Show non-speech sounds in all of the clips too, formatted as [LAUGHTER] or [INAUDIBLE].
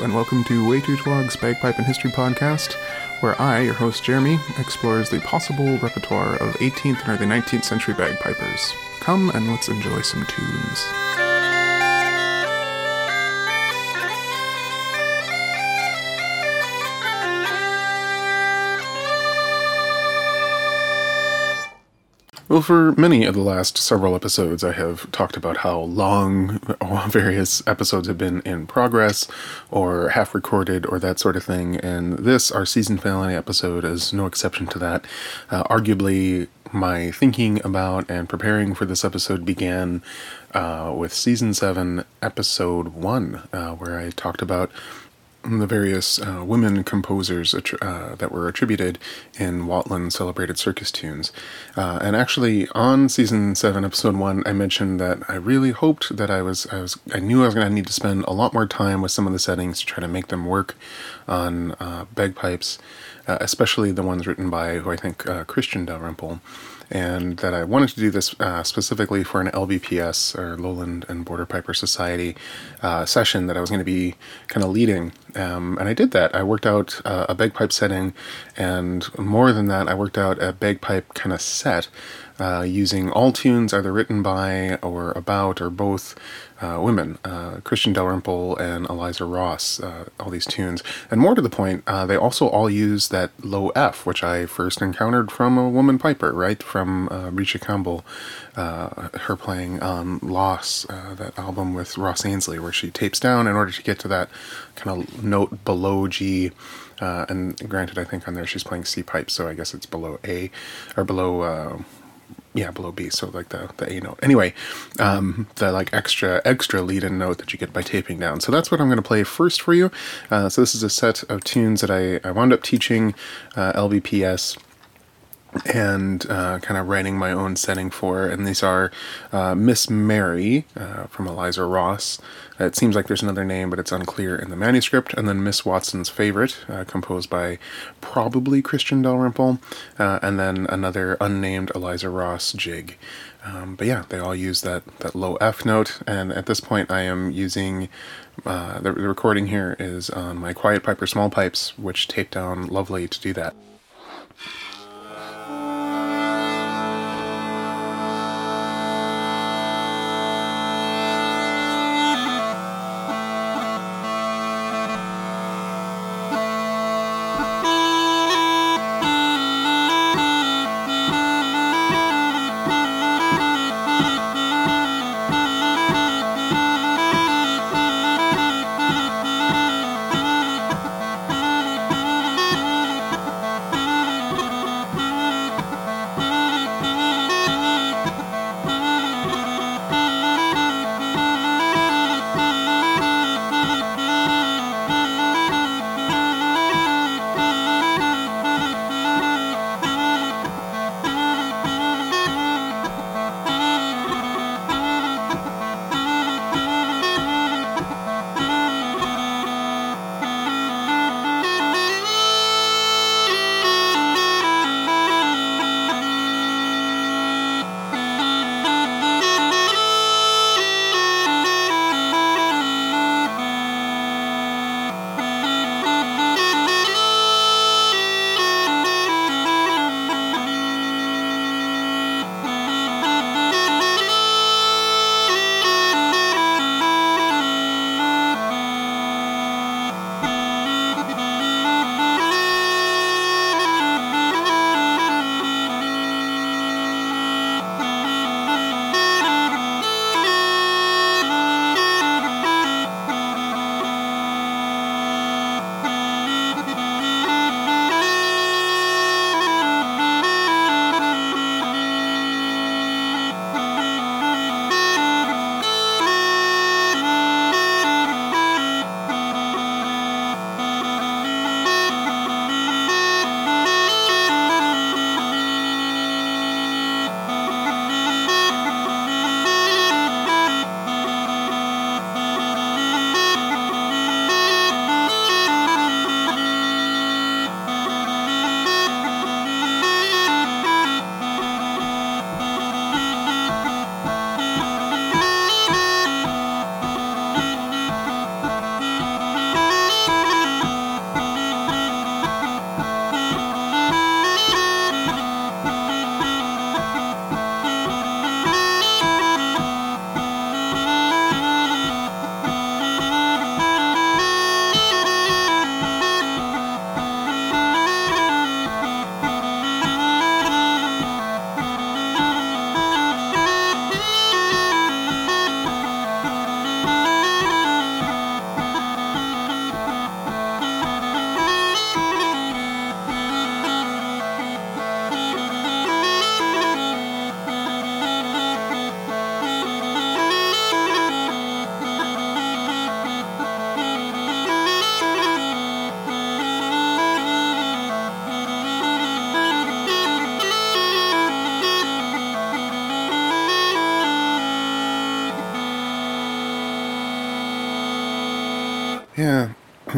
and welcome to Way Too Twog's Bagpipe and History podcast, where I, your host Jeremy, explores the possible repertoire of 18th and early 19th century bagpipers. Come and let's enjoy some tunes. Well, for many of the last several episodes, I have talked about how long [LAUGHS] various episodes have been in progress or half recorded or that sort of thing. And this, our season finale episode, is no exception to that. Uh, arguably, my thinking about and preparing for this episode began uh, with season 7, episode 1, uh, where I talked about the various uh, women composers uh, that were attributed in Watlen's celebrated circus tunes. Uh, and actually, on season seven, episode one, I mentioned that I really hoped that I was I was I knew I was going to need to spend a lot more time with some of the settings to try to make them work on uh, bagpipes, uh, especially the ones written by who I think uh, Christian Dalrymple and that I wanted to do this uh, specifically for an LBPS or Lowland and Border Piper Society uh, session that I was going to be kind of leading. Um, and I did that. I worked out uh, a bagpipe setting, and more than that, I worked out a bagpipe kind of set uh, using all tunes either written by or about or both uh, women, uh, Christian Dalrymple and Eliza Ross, uh, all these tunes. And more to the point, uh, they also all use that low F, which I first encountered from a woman piper, right? From uh, Breecha Campbell, uh, her playing on Loss, that album with Ross Ainslie, where she tapes down in order to get to that kind of note below G. and granted, I think on there she's playing C pipe, so I guess it's below A, or below yeah below B, so like the the A note. Anyway, um, the like extra extra lead in note that you get by taping down. So that's what I'm going to play first for you. Uh, so this is a set of tunes that I I wound up teaching uh, LBPS and uh, kind of writing my own setting for. And these are uh, Miss Mary uh, from Eliza Ross. It seems like there's another name, but it's unclear in the manuscript. And then Miss Watson's Favorite, uh, composed by probably Christian Dalrymple. Uh, and then another unnamed Eliza Ross jig. Um, but yeah, they all use that, that low F note. And at this point, I am using uh, the, the recording here is on my Quiet Piper small pipes, which tape down lovely to do that.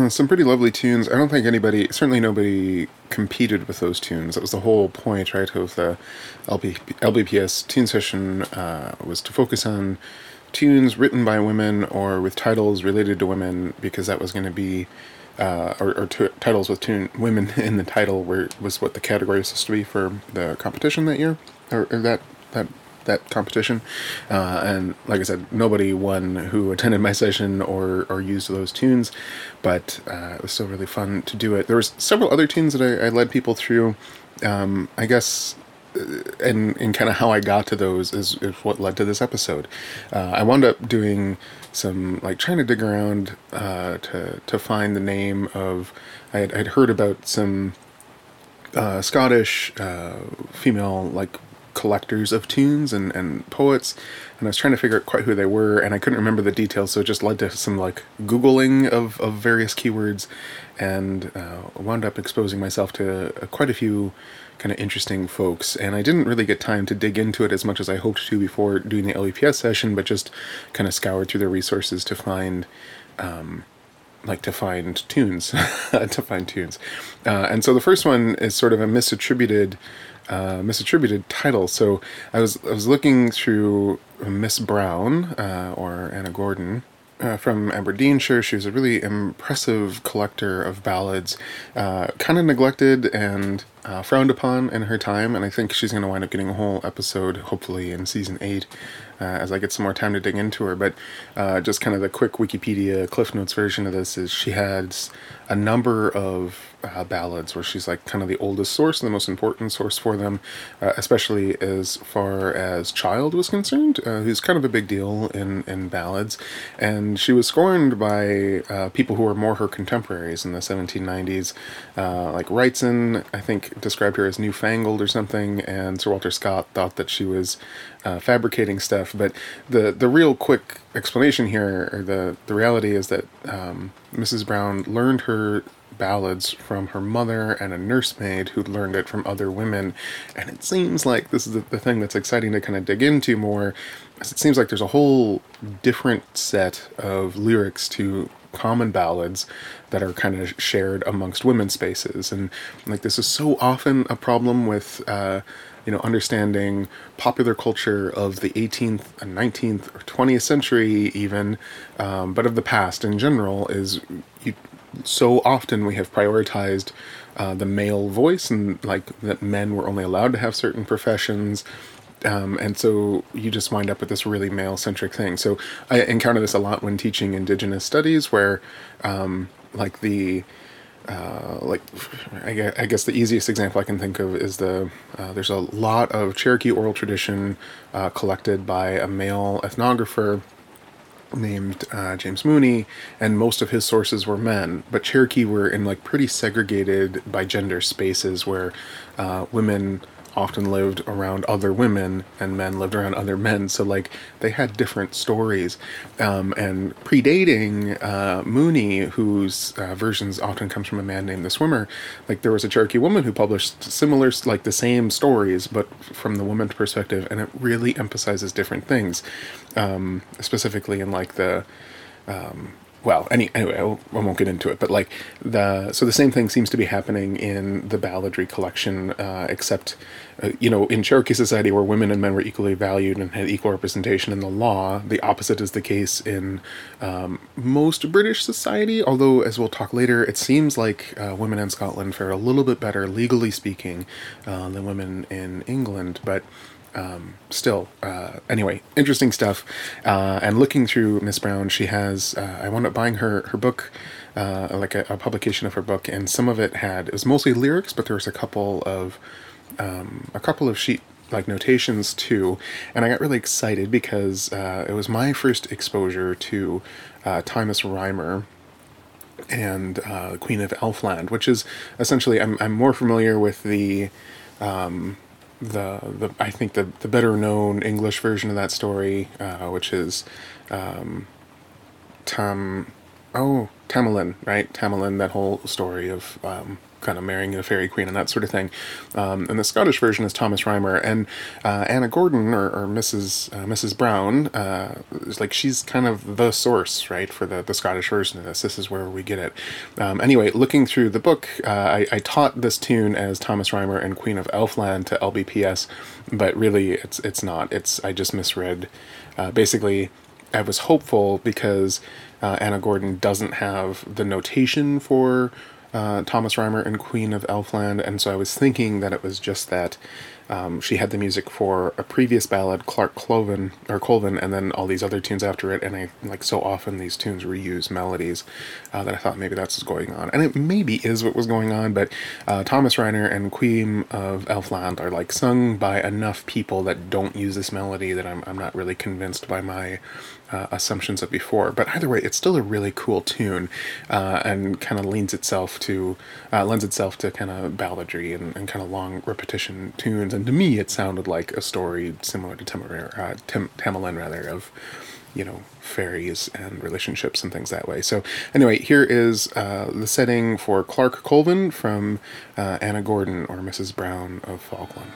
Some pretty lovely tunes. I don't think anybody, certainly nobody, competed with those tunes. That was the whole point, right, of the LB, LBPS tune session uh, was to focus on tunes written by women or with titles related to women because that was going to be uh, or, or t- titles with tune women [LAUGHS] in the title were was what the category was supposed to be for the competition that year or, or that that competition. Uh, and like I said, nobody won who attended my session or or used those tunes, but uh, it was still really fun to do it. There was several other tunes that I, I led people through. Um, I guess and and kind of how I got to those is, is what led to this episode. Uh, I wound up doing some like trying to dig around uh, to to find the name of. I had I'd heard about some uh, Scottish uh, female like collectors of tunes and, and poets and I was trying to figure out quite who they were and I couldn't remember the details so it just led to some like googling of, of various keywords and uh, wound up exposing myself to uh, quite a few kind of interesting folks. And I didn't really get time to dig into it as much as I hoped to before doing the LBPS session, but just kind of scoured through the resources to find. Um, like to find tunes, [LAUGHS] to find tunes, uh, and so the first one is sort of a misattributed, uh, misattributed title. So I was I was looking through Miss Brown uh, or Anna Gordon, uh, from Aberdeenshire. She was a really impressive collector of ballads, uh, kind of neglected and uh, frowned upon in her time. And I think she's going to wind up getting a whole episode, hopefully in season eight, uh, as I get some more time to dig into her. But uh, just kind of the quick Wikipedia Cliff Notes version of this is she has a number of uh, ballads where she's like kind of the oldest source and the most important source for them, uh, especially as far as Child was concerned, uh, who's kind of a big deal in, in ballads. And she was scorned by people who were more her contemporaries in the 1790s. Uh, like Ritson, I think, described her as newfangled or something, and Sir Walter Scott thought that she was uh, fabricating stuff. But the, the real quick explanation here, or the, the reality is that um, Mrs. Brown learned her ballads from her mother and a nursemaid who'd learned it from other women. And it seems like this is the, the thing that's exciting to kind of dig into more. It seems like there's a whole different set of lyrics to common ballads that are kind of shared amongst women's spaces. And like this is so often a problem with. Uh, you know, understanding popular culture of the 18th and 19th or 20th century, even, um, but of the past in general, is you, so often we have prioritized uh, the male voice and like that men were only allowed to have certain professions. Um, and so you just wind up with this really male centric thing. So I encounter this a lot when teaching Indigenous studies, where um, like the uh, like I guess, I guess, the easiest example I can think of is the uh, there's a lot of Cherokee oral tradition uh, collected by a male ethnographer named uh, James Mooney, and most of his sources were men. But Cherokee were in like pretty segregated by gender spaces where uh, women often lived around other women and men lived around other men. So like they had different stories. Um, and predating uh, Mooney, whose uh, versions often comes from a man named the Swimmer, like there was a Cherokee woman who published similar, like the same stories, but from the woman's perspective, and it really emphasizes different things, um, specifically in like the um, well, any anyway, I won't get into it, but like the so the same thing seems to be happening in the balladry collection, uh, except uh, you know in Cherokee society where women and men were equally valued and had equal representation in the law. The opposite is the case in um, most British society. Although, as we'll talk later, it seems like uh, women in Scotland fare a little bit better, legally speaking, uh, than women in England, but um, still, uh, anyway, interesting stuff. Uh, and looking through Miss Brown, she has. Uh, I wound up buying her her book, uh, like a, a, publication of her book, and some of it had it was mostly lyrics, but there was a couple of um, a couple of sheet like notations too. And I got really excited because uh, it was my first exposure to uh, Thomas Rymer and Queen of Elfland, which is essentially I'm I'm more familiar with the um, the the I think the the better known English version of that story, uh, which is um, Tam oh Tamlane right? Tamlane that whole story of um, kind of marrying a fairy queen and that sort of thing. Um, and the Scottish version is Thomas Rhymer and uh, Anna Gordon or, or Mrs. Uh, Mrs. Brown uh, is like she's kind of the source, right, for the, the Scottish version of this. This is where we get it. Um, anyway, looking through the book, uh, I, I taught this tune as Thomas Rhymer and Queen of Elfland to LBPS, but really it's it's not. It's I just misread. Uh, basically, I was hopeful because uh, Anna Gordon doesn't have the notation for uh, Thomas Rhymer and Queen of Elfland, and so I was thinking that it was just that um, she had the music for a previous ballad, Clark Cloven or Colven, and then all these other tunes after it. And I like so often these tunes reuse melodies uh, that I thought maybe that's what's going on, and it maybe is what was going on. But uh, Thomas Rhymer and Queen of Elfland are like sung by enough people that don't use this melody that I'm I'm not really convinced by my uh, assumptions of before. But either way, it's still a really cool tune, uh, and kind of leans itself to uh, lends itself to kind of balladry and, and kind of long repetition tunes. And to me, it sounded like a story similar to Tamar, uh, rather of you know fairies and relationships and things that way. So anyway, here is uh, the setting for Clark Colven from uh, Anna Gordon or Mrs. Brown of Falkland.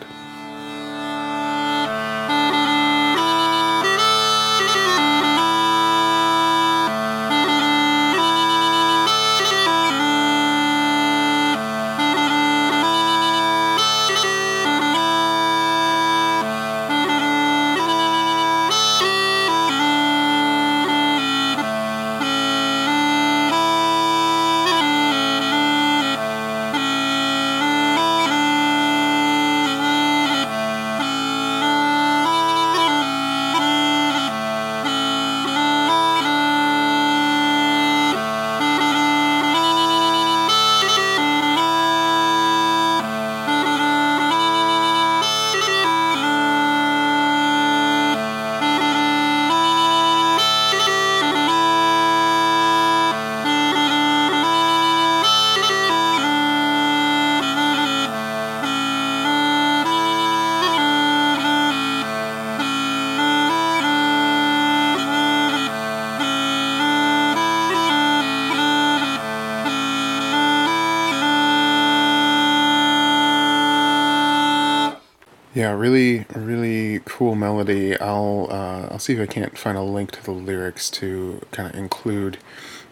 Really, really cool melody. I'll uh, I'll see if I can't find a link to the lyrics to kind of include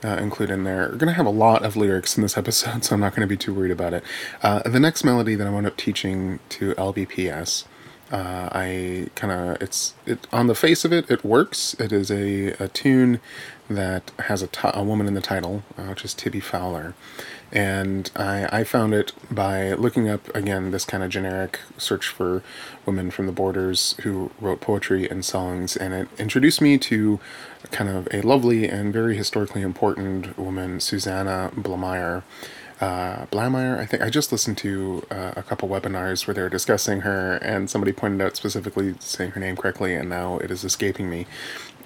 uh, include in there. We're gonna have a lot of lyrics in this episode, [LAUGHS] so I'm not gonna be too worried about it. Uh, the next melody that I wound up teaching to LBPS, uh, I kind of it's it on the face of it, it works. It is a, a tune that has a, t- a woman in the title, uh, which is Tibby Fowler and I, I found it by looking up again this kind of generic search for women from the borders who wrote poetry and songs and it introduced me to kind of a lovely and very historically important woman Susanna Blamire uh, I think I just listened to uh, a couple webinars where they were discussing her, and somebody pointed out specifically saying her name correctly, and now it is escaping me.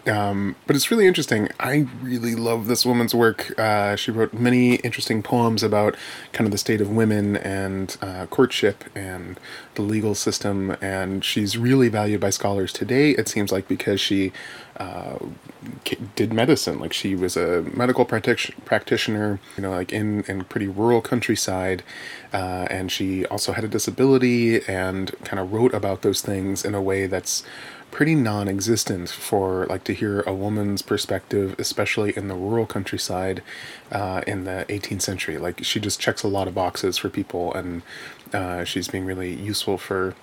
Um, but it's really interesting. I really love this woman's work. Uh, she wrote many interesting poems about kind of the state of women and uh, courtship and the legal system, and she's really valued by scholars today. It seems like because she uh, did medicine, like she was a medical practic- practitioner, you know, like in in pretty rural countryside, uh, and she also had a disability and kind of wrote about those things in a way that's pretty non-existent for like to hear a woman's perspective especially in the rural countryside uh, in the 18th century like she just checks a lot of boxes for people and uh, she's being really useful for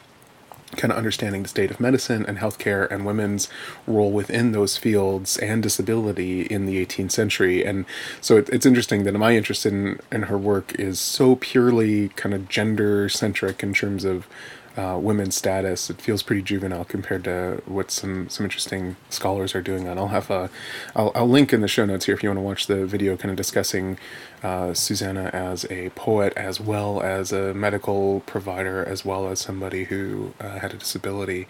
kind of understanding the state of medicine and healthcare and women's role within those fields and disability in the 18th century. And so it, it's interesting that my interest in, in her work is so purely kind of gender centric in terms of uh, women's status. It feels pretty juvenile compared to what some some interesting scholars are doing. And I'll have a, I'll, I'll link in the show notes here if you want to watch the video, kind of discussing uh, Susanna as a poet, as well as a medical provider, as well as somebody who uh, had a disability.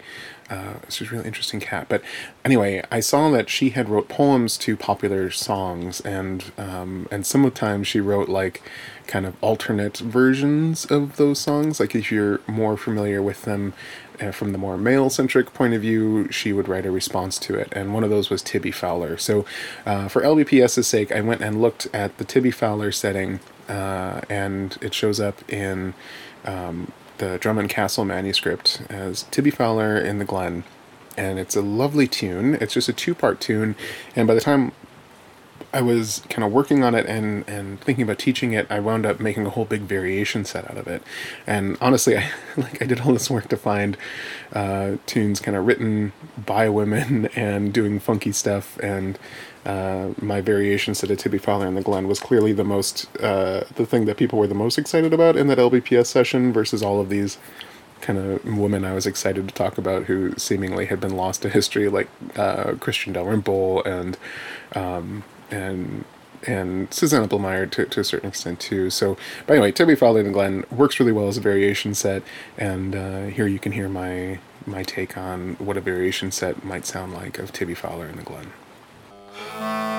Uh, she's a really interesting cat. But anyway, I saw that she had wrote poems to popular songs, and um, and sometimes she wrote like kind of alternate versions of those songs. Like if you're more familiar with them uh, from the more male centric point of view, she would write a response to it. And one of those was Tibby Fowler. So uh, for LBPS's sake, I went and looked at the Tibby Fowler setting uh, and it shows up in um, the Drummond Castle manuscript as Tibby Fowler in the Glen. And it's a lovely tune. It's just a two part tune. And by the time I was kind of working on it and, and thinking about teaching it, I wound up making a whole big variation set out of it. And honestly, [LAUGHS] I like I did all this work to find uh, tunes kind of written by women [LAUGHS] and doing funky stuff. And uh, my variation set of Tibby Fowler and the Glen was clearly the most uh, the thing that people were the most excited about in that LBPS session versus all of these kind of women I was excited to talk about who seemingly had been lost to history, like uh, Christian Dalrymple and um, and and Susanna Blamire to, to a certain extent too. So, but anyway, Tibby Fowler and Glen works really well as a variation set, and uh, here you can hear my my take on what a variation set might sound like of Tibby Fowler and the Glen.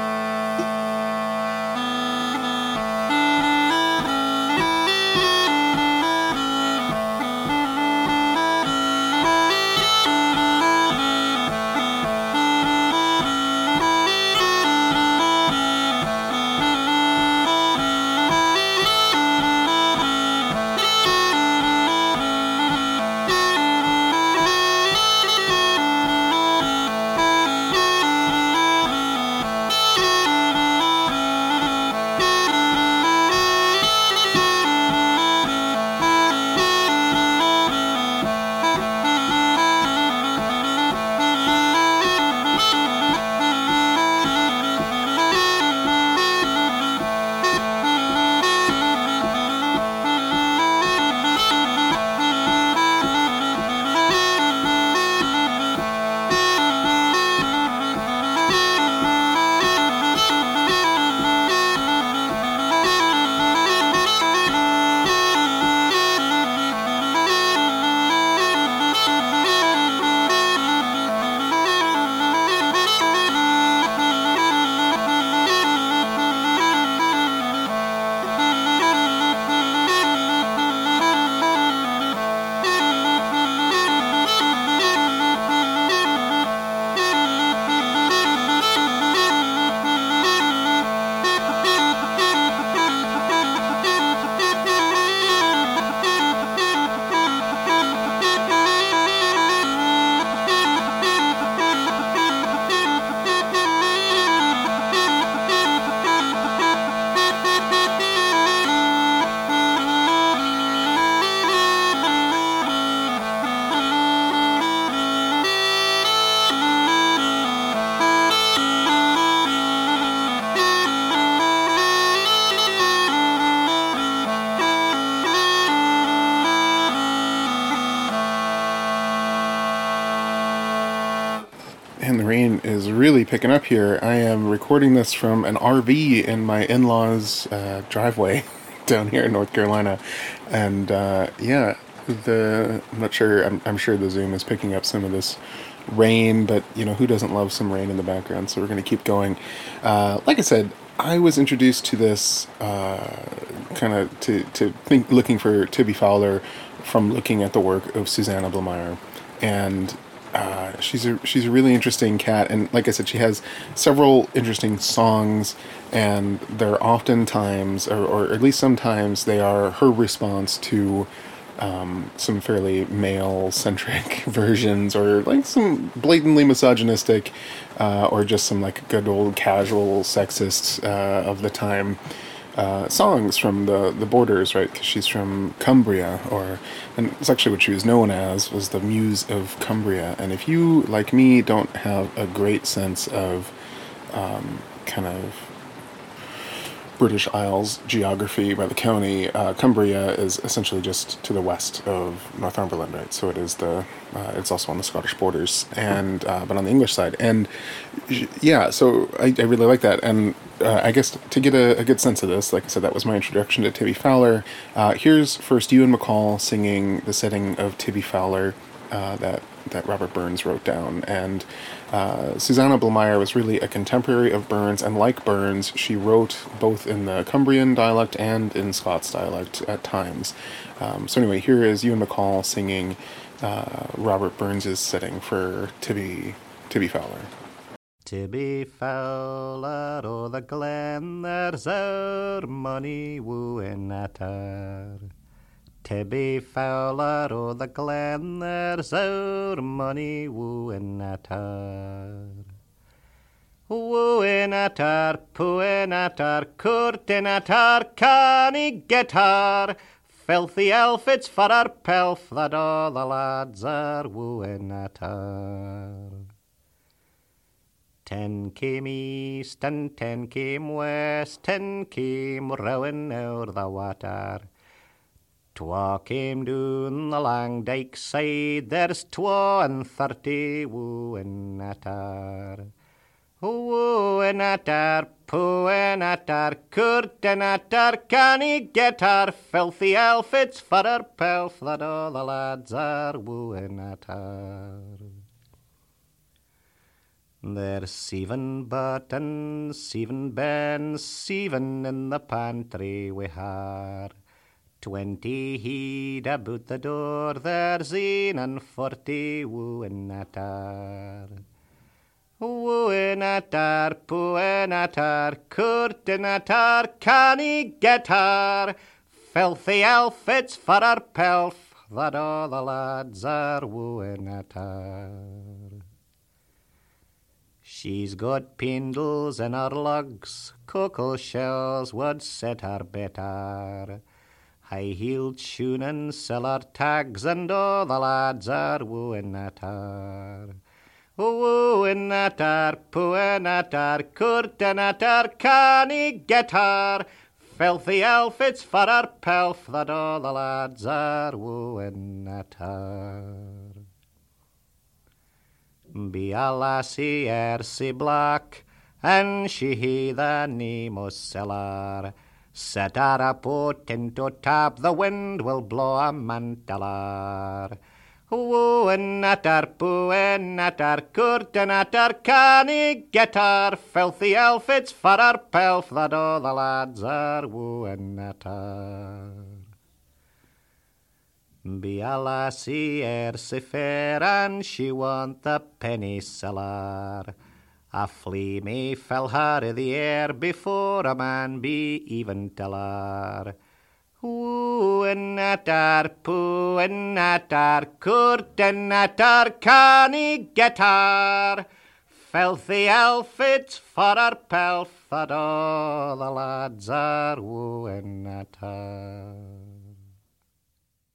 Really picking up here. I am recording this from an RV in my in law's uh, driveway [LAUGHS] down here in North Carolina. And uh, yeah, the I'm not sure, I'm, I'm sure the Zoom is picking up some of this rain, but you know, who doesn't love some rain in the background? So we're going to keep going. Uh, like I said, I was introduced to this uh, kind of to, to think looking for Tibby Fowler from looking at the work of Susanna Blamire. And she's a she's a really interesting cat, and like I said, she has several interesting songs, and they're oftentimes, or, or at least sometimes, they are her response to um, some fairly male centric [LAUGHS] versions, or like some blatantly misogynistic, uh, or just some like good old casual sexist uh, of the time uh, songs from the the borders, right? Because she's from Cumbria, or and it's actually what she was known as was the Muse of Cumbria. And if you, like me, don't have a great sense of um, kind of British Isles geography by the county, uh, Cumbria is essentially just to the west of Northumberland, right? So it is the, uh, it's also on the Scottish borders, and uh, but on the English side, and yeah, so I, I really like that, and uh, I guess to get a, a, good sense of this, like I said, that was my introduction to Tibby Fowler. Uh, here's first Ewan MacColl singing the setting of Tibby Fowler uh, that that Robert Burns wrote down. And uh, Susanna Blamire was really a contemporary of Burns, and like Burns, she wrote both in the Cumbrian dialect and in Scots dialect at times. Um, so anyway, here is Ewan MacColl singing uh, Robert Burns's setting for Tibby Tibby Fowler. Tibby Fowler o' the glen, there's our money wooing at her. Tibby Fowler o' the glen, there's our money wooing at her. Wooing at her, pooing at her, courting at her, can he get her? Filthy elf, it's for her pelf that all the lads are wooing at her. Ten came east and ten came west, ten came rowing o'er the water. Twa came down the lang dyke side, there's twa and thirty wooing at her. Wooing at her, pooing at her, courting at her, can he get her? Filthy elf, it's for her pelf that all the lads are wooing at her. There's Stephen Burton, Stephen Ben, Stephen in the pantry we her. Twenty heed about the door, there's een and forty wooing at her. Wooing at her, pooing at her, courting at her, can he get her? Filthy elf, it's for her pelf that all the lads are wooing at her. She's got pindles in her lugs, cockle shells would set her better. High-heeled shoon and siller tags, and all the lads are wooing at her. Wooing at her, pooing at her, courting at her, can he get her? Filthy elf, it's for her pelf that all the lads are wooing at her. Be a lassie ersy black, and she he the Nemo cellar. Set her a boat into tap, the wind will blow a mantelar. Wooing at her, pooing at her, courting at her, can he get her? Filthy elf, it's for her pelf that all the lads are wooing at her. Be a lassie ersy fair, and she want the penny cellar. A flea may fell her i' the air before a man be even tell her. Wooing at her, pooing at her, courting at her, can he get her? Filthy elf, it's for her pelf that all the lads are wooing at her.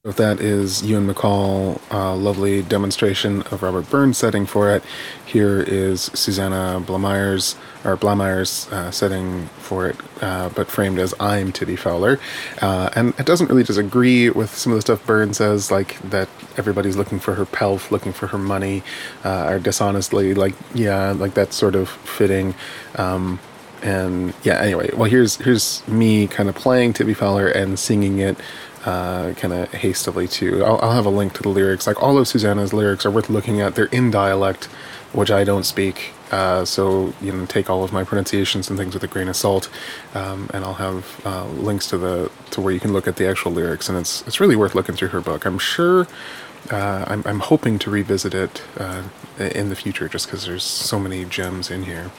That is Ewan MacColl, uh, lovely demonstration of Robert Burns setting for it. Here is Susanna Blameyer's or Blameyer's uh, setting for it, uh, but framed as I'm Tibby Fowler. Uh, and it doesn't really disagree with some of the stuff Burns says, like that everybody's looking for her pelf, looking for her money, uh, or dishonestly, like yeah, like that's sort of fitting. Um, and yeah, anyway, well here's here's me kind of playing Tibby Fowler and singing it uh, kind of hastily too. I'll, I'll have a link to the lyrics. Like all of Susanna's lyrics are worth looking at. They're in dialect, which I don't speak. Uh, so you know, take all of my pronunciations and things with a grain of salt. Um, and I'll have uh, links to the to where you can look at the actual lyrics, and it's it's really worth looking through her book. I'm sure. Uh, I'm, I'm hoping to revisit it uh, in the future, just because there's so many gems in here.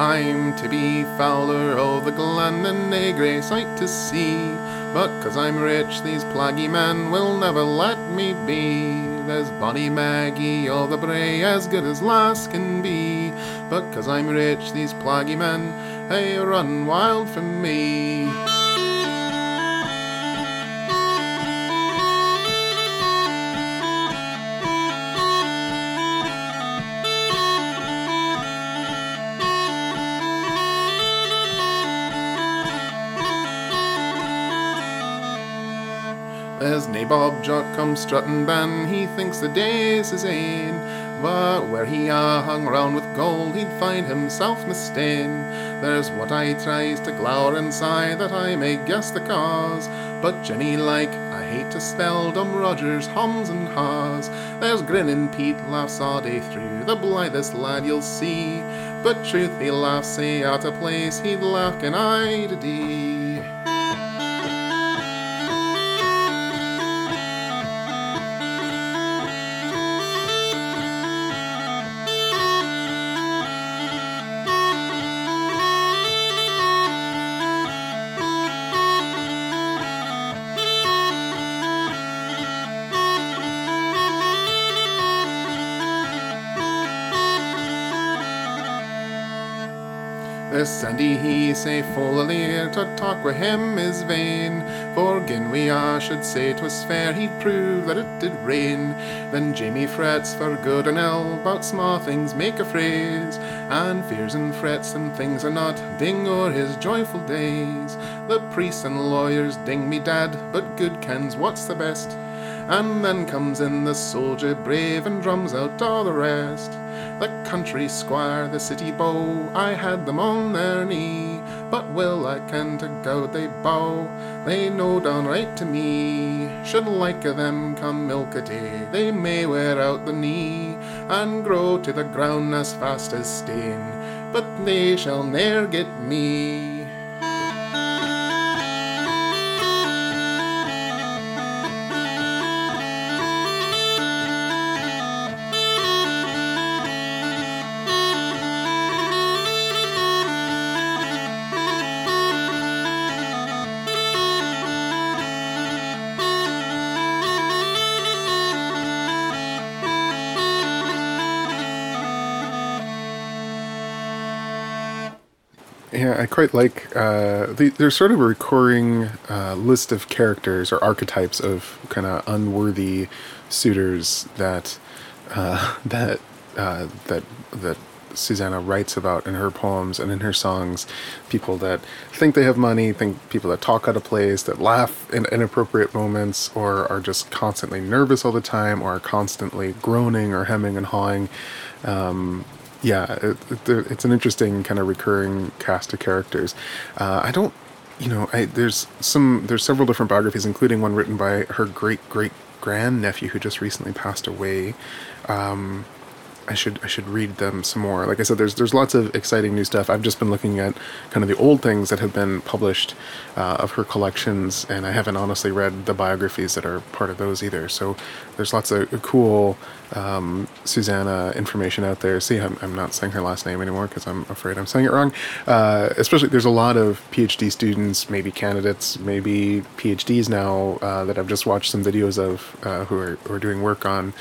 I'm Tibby Fowler o' the glen and a grey sight to see. But cause I'm rich, these plaguey men will never let me be. There's Bonnie Maggie o' the Bray, as good as lass can be. But cause I'm rich, these plaguey men, they run wild from me. Nabob Jock comes strutting ban, he thinks the day's his ain. But where he a hung round with gold, he'd find himself mistain. There's what I tries to glower and sigh that I may guess the cause. But Jenny like, I hate to spell dumb Rogers hums and haws. There's grinning Pete laughs all day through, the blithest lad you'll see. But truth he laughs say out of place, he'd laugh an eye to dee. This and he say full leer to talk with him is vain. For gin we a should say 'twas fair, he'd prove that it did rain. Then Jamie frets for good and ill, bout small things make a phrase, and fears and frets and things are not ding o'er his joyful days. The priests and lawyers ding me dad, but good kens what's the best. And then comes in the soldier brave and drums out all the rest. The country squire, the city beau, I had them on their knee. But will I ken to go they bow? They know downright to me. Should like o' them come milk a day, they may wear out the knee, and grow to the ground as fast as stain. But they shall ne'er get me. Yeah, I quite like. Uh, the, there's sort of a recurring uh, list of characters or archetypes of kind of unworthy suitors that uh, [LAUGHS] that uh, that that Susanna writes about in her poems and in her songs. People that think they have money, think people that talk out of place, that laugh in inappropriate moments, or are just constantly nervous all the time, or are constantly groaning or hemming and hawing. Um, yeah, it, it, it's an interesting kind of recurring cast of characters. Uh, I don't, you know, I, there's some, there's several different biographies, including one written by her great great grandnephew who just recently passed away. Um, I should I should read them some more. Like I said, there's there's lots of exciting new stuff. I've just been looking at kind of the old things that have been published uh, of her collections, and I haven't honestly read the biographies that are part of those either. So there's lots of cool um, Susanna information out there. See, I'm, I'm not saying her last name anymore because I'm afraid I'm saying it wrong. Uh, especially, there's a lot of PhD students, maybe candidates, maybe PhDs now uh, that I've just watched some videos of uh, who are who are doing work on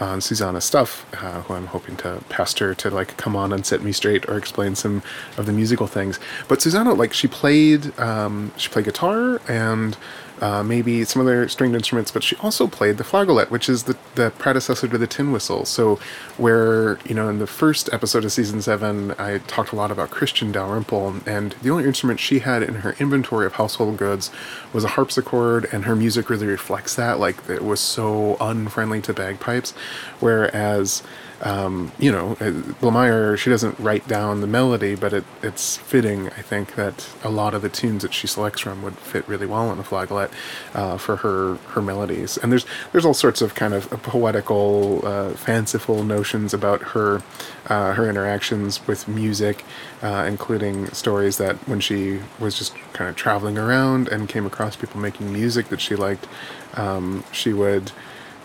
on Susanna stuff, uh, who I'm hoping to pester to like come on and set me straight or explain some of the musical things. But Susanna, like she played, um, she played guitar and uh, maybe some other stringed instruments, but she also played the flageolet, which is the, the predecessor to the tin whistle. So, where, you know, in the first episode of season seven, I talked a lot about Christian Dalrymple, and the only instrument she had in her inventory of household goods was a harpsichord, and her music really reflects that. Like, it was so unfriendly to bagpipes. Whereas, um, you know, uh, Blamire, she doesn't write down the melody, but it, it's fitting, I think, that a lot of the tunes that she selects from would fit really well on the flageolet uh, for her her melodies. And there's there's all sorts of kind of poetical, uh, fanciful notions about her uh, her interactions with music, uh, including stories that when she was just kind of traveling around and came across people making music that she liked, um, she would.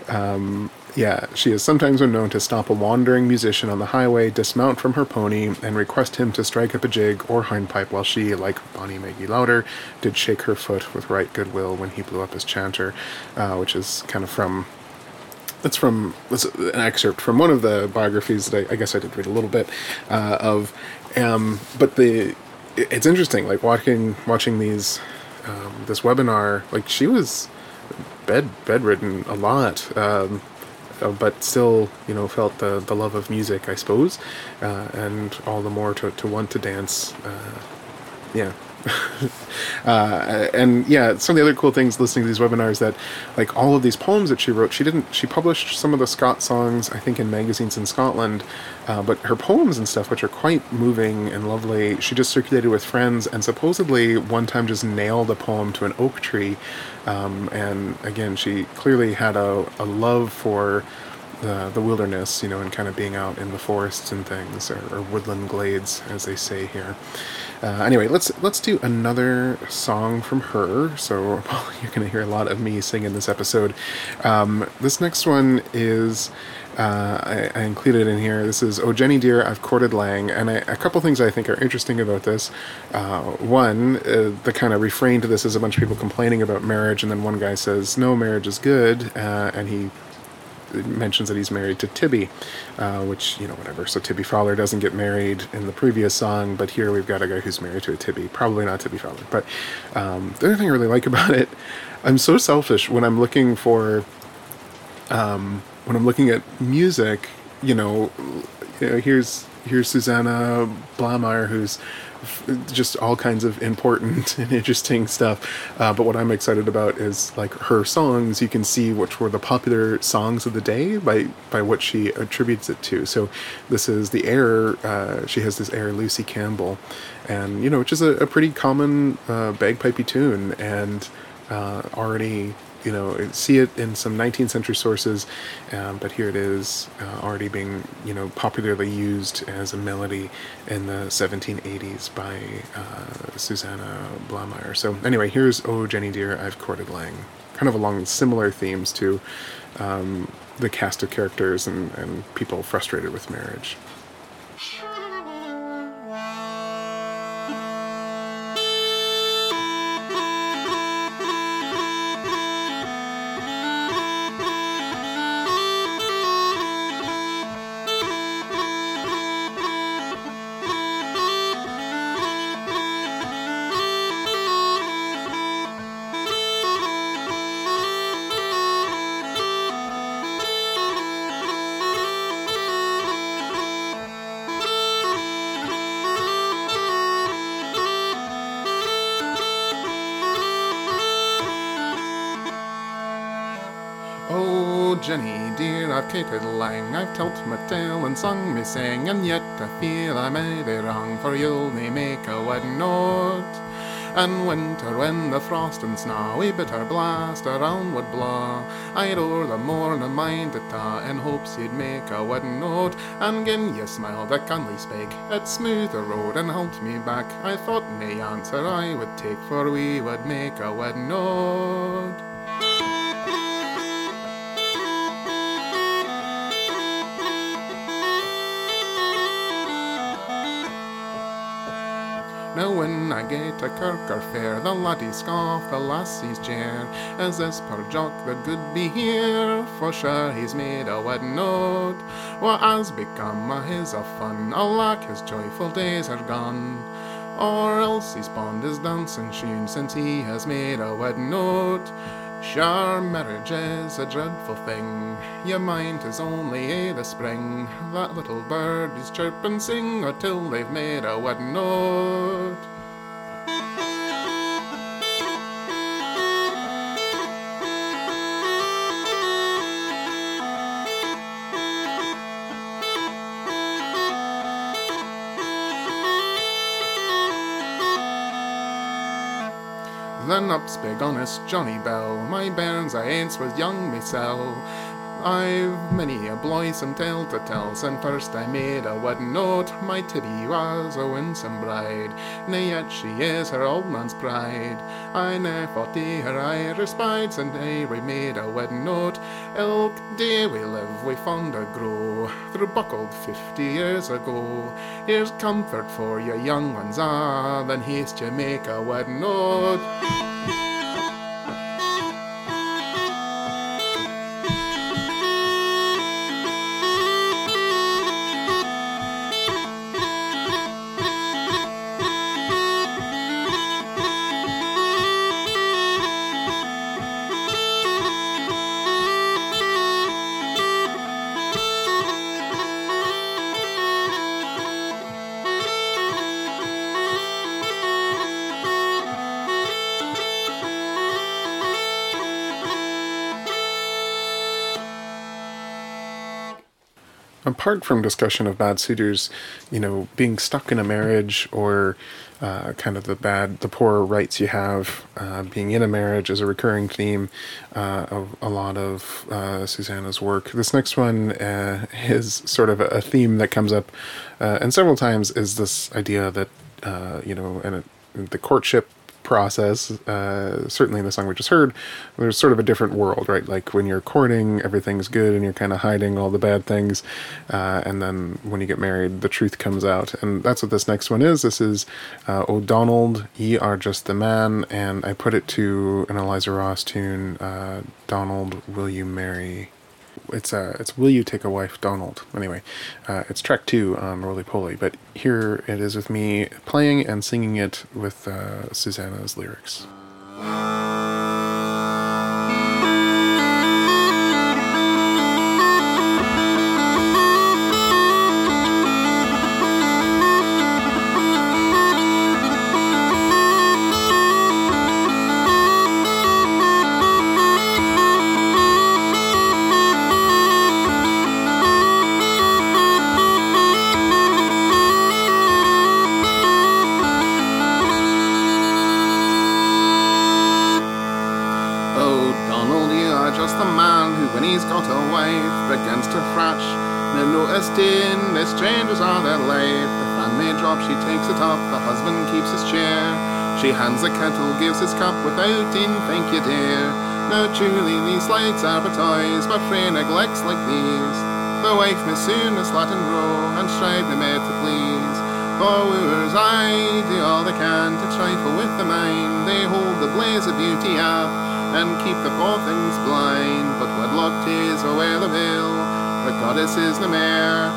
Um, yeah, she is sometimes been known to stop a wandering musician on the highway, dismount from her pony, and request him to strike up a jig or hornpipe while she, like Bonnie Maggie Lauder, did shake her foot with right goodwill when he blew up his chanter, uh, which is kind of from. That's from an excerpt from one of the biographies that I, I guess I did read a little bit uh, of, um, but the it's interesting like watching watching these um, this webinar like she was bed bedridden a lot. Um, but still, you know, felt the, the love of music, I suppose, uh, and all the more to, to want to dance. Uh, yeah. [LAUGHS] uh, and yeah, some of the other cool things listening to these webinars that, like all of these poems that she wrote, she didn't. She published some of the Scott songs, I think, in magazines in Scotland, uh, but her poems and stuff, which are quite moving and lovely, she just circulated with friends, and supposedly one time just nailed a poem to an oak tree. Um, and again, she clearly had a, a love for the, the wilderness, you know, and kind of being out in the forests and things, or, or woodland glades, as they say here. Uh, anyway, let's let's do another song from her. So [LAUGHS] well, you're going to hear a lot of me sing in this episode. Um, this next one is uh, I, I, included in here. This is Oh Jenny Dear, I've courted Lang, and I, a couple things I think are interesting about this. Uh, one, uh, the kind of refrain to this is a bunch of people complaining about marriage, and then one guy says, "No, marriage is good," uh, and he mentions that he's married to Tibby, uh, which you know whatever. So Tibby Fowler doesn't get married in the previous song, but here we've got a guy who's married to a Tibby. Probably not Tibby Fowler, but um, the other thing I really like [LAUGHS] about it, I'm so selfish when I'm looking for. Um, when I'm looking at music, you know, you know here's here's Susanna Blamire, who's just all kinds of important [LAUGHS] and interesting stuff. Uh, but what I'm excited about is like her songs. You can see which were the popular songs of the day by by what she attributes it to. So this is the air. Uh, she has this air, Lucy Campbell, and you know, which is a, a pretty common uh, bagpipey tune and uh, already you know see it in some 19th century sources, um, but here it is uh, already being you know popularly used as a melody in the 1780s by uh, Susanna Blamire. So anyway, here's "Oh Jenny Dear, I've Courted Lang," kind of along similar themes to um, the cast of characters and, and people frustrated with marriage. Jenny, dear, I've catered lang, I've told my tale and sung me sang, and yet I feel I may be wrong, for you'll me make a wedding note. And winter, when the frost and snowy bitter blast around would blaw, I'd o'er the morn a mind to ta, in hopes you'd make a wedding note. And gin ye smiled, I kindly spake, it smooth the road and helped me back. I thought me answer I would take, for we would make a wedding note. I get to kirk or fair, the laddies scoff, the lassies jeer, as this poor jock the good be here, for sure he's made a wedding note. What has become of his of fun? Alack, his joyful days are gone. Or else he's pawned his dancing shoon since he has made a wedding note. Sure, marriage is a dreadful thing. Your mind is only a the spring. That little bird is chirp and sing until they've made a wedding note. Then up spake honest Johnny Bell, my bairns I aince was young mysel'. I've many a blithesome tale to tell, since first I made a wedding note. My Tibby was a winsome bride, nay yet she is her old man's pride. I ne'er thought her I respied, since day we made a wedding note. Ilk day we live, we fond a grow, through buckled fifty years ago. Here's comfort for your young ones, ah, then haste you make a wedding note. Apart from discussion of bad suitors, you know, being stuck in a marriage or uh, kind of the bad, the poor rights you have uh, being in a marriage is a recurring theme uh, of a lot of uh, Susanna's work. This next one uh, is sort of a theme that comes up, uh, and several times is this idea that you know, and the courtship process, uh, certainly in the song we just heard, there's sort of a different world, right? Like when you're courting, everything's good and you're kind of hiding all the bad things. Uh, and then when you get married, the truth comes out. And that's what this next one is. This is uh, Ye Are Just the Man. And I put it to an Eliza Ross tune, uh, Donald, Will You Marry it's uh, it's Will You Take a Wife, Donald. Anyway, uh, it's track two on Roly Poly, but here it is with me playing and singing it with uh, Susanna's lyrics. Hands the kettle, gives his cup without in thank you, dear. No, truly, these lights are but toys, but frae neglects like these. The wife may soon a and grow, and strive the maid to please. For wooers, I do all they can to trifle with the mind. They hold the blaze of beauty up, and keep the poor things blind. But wedlock tis away the veil, the goddess is the mare.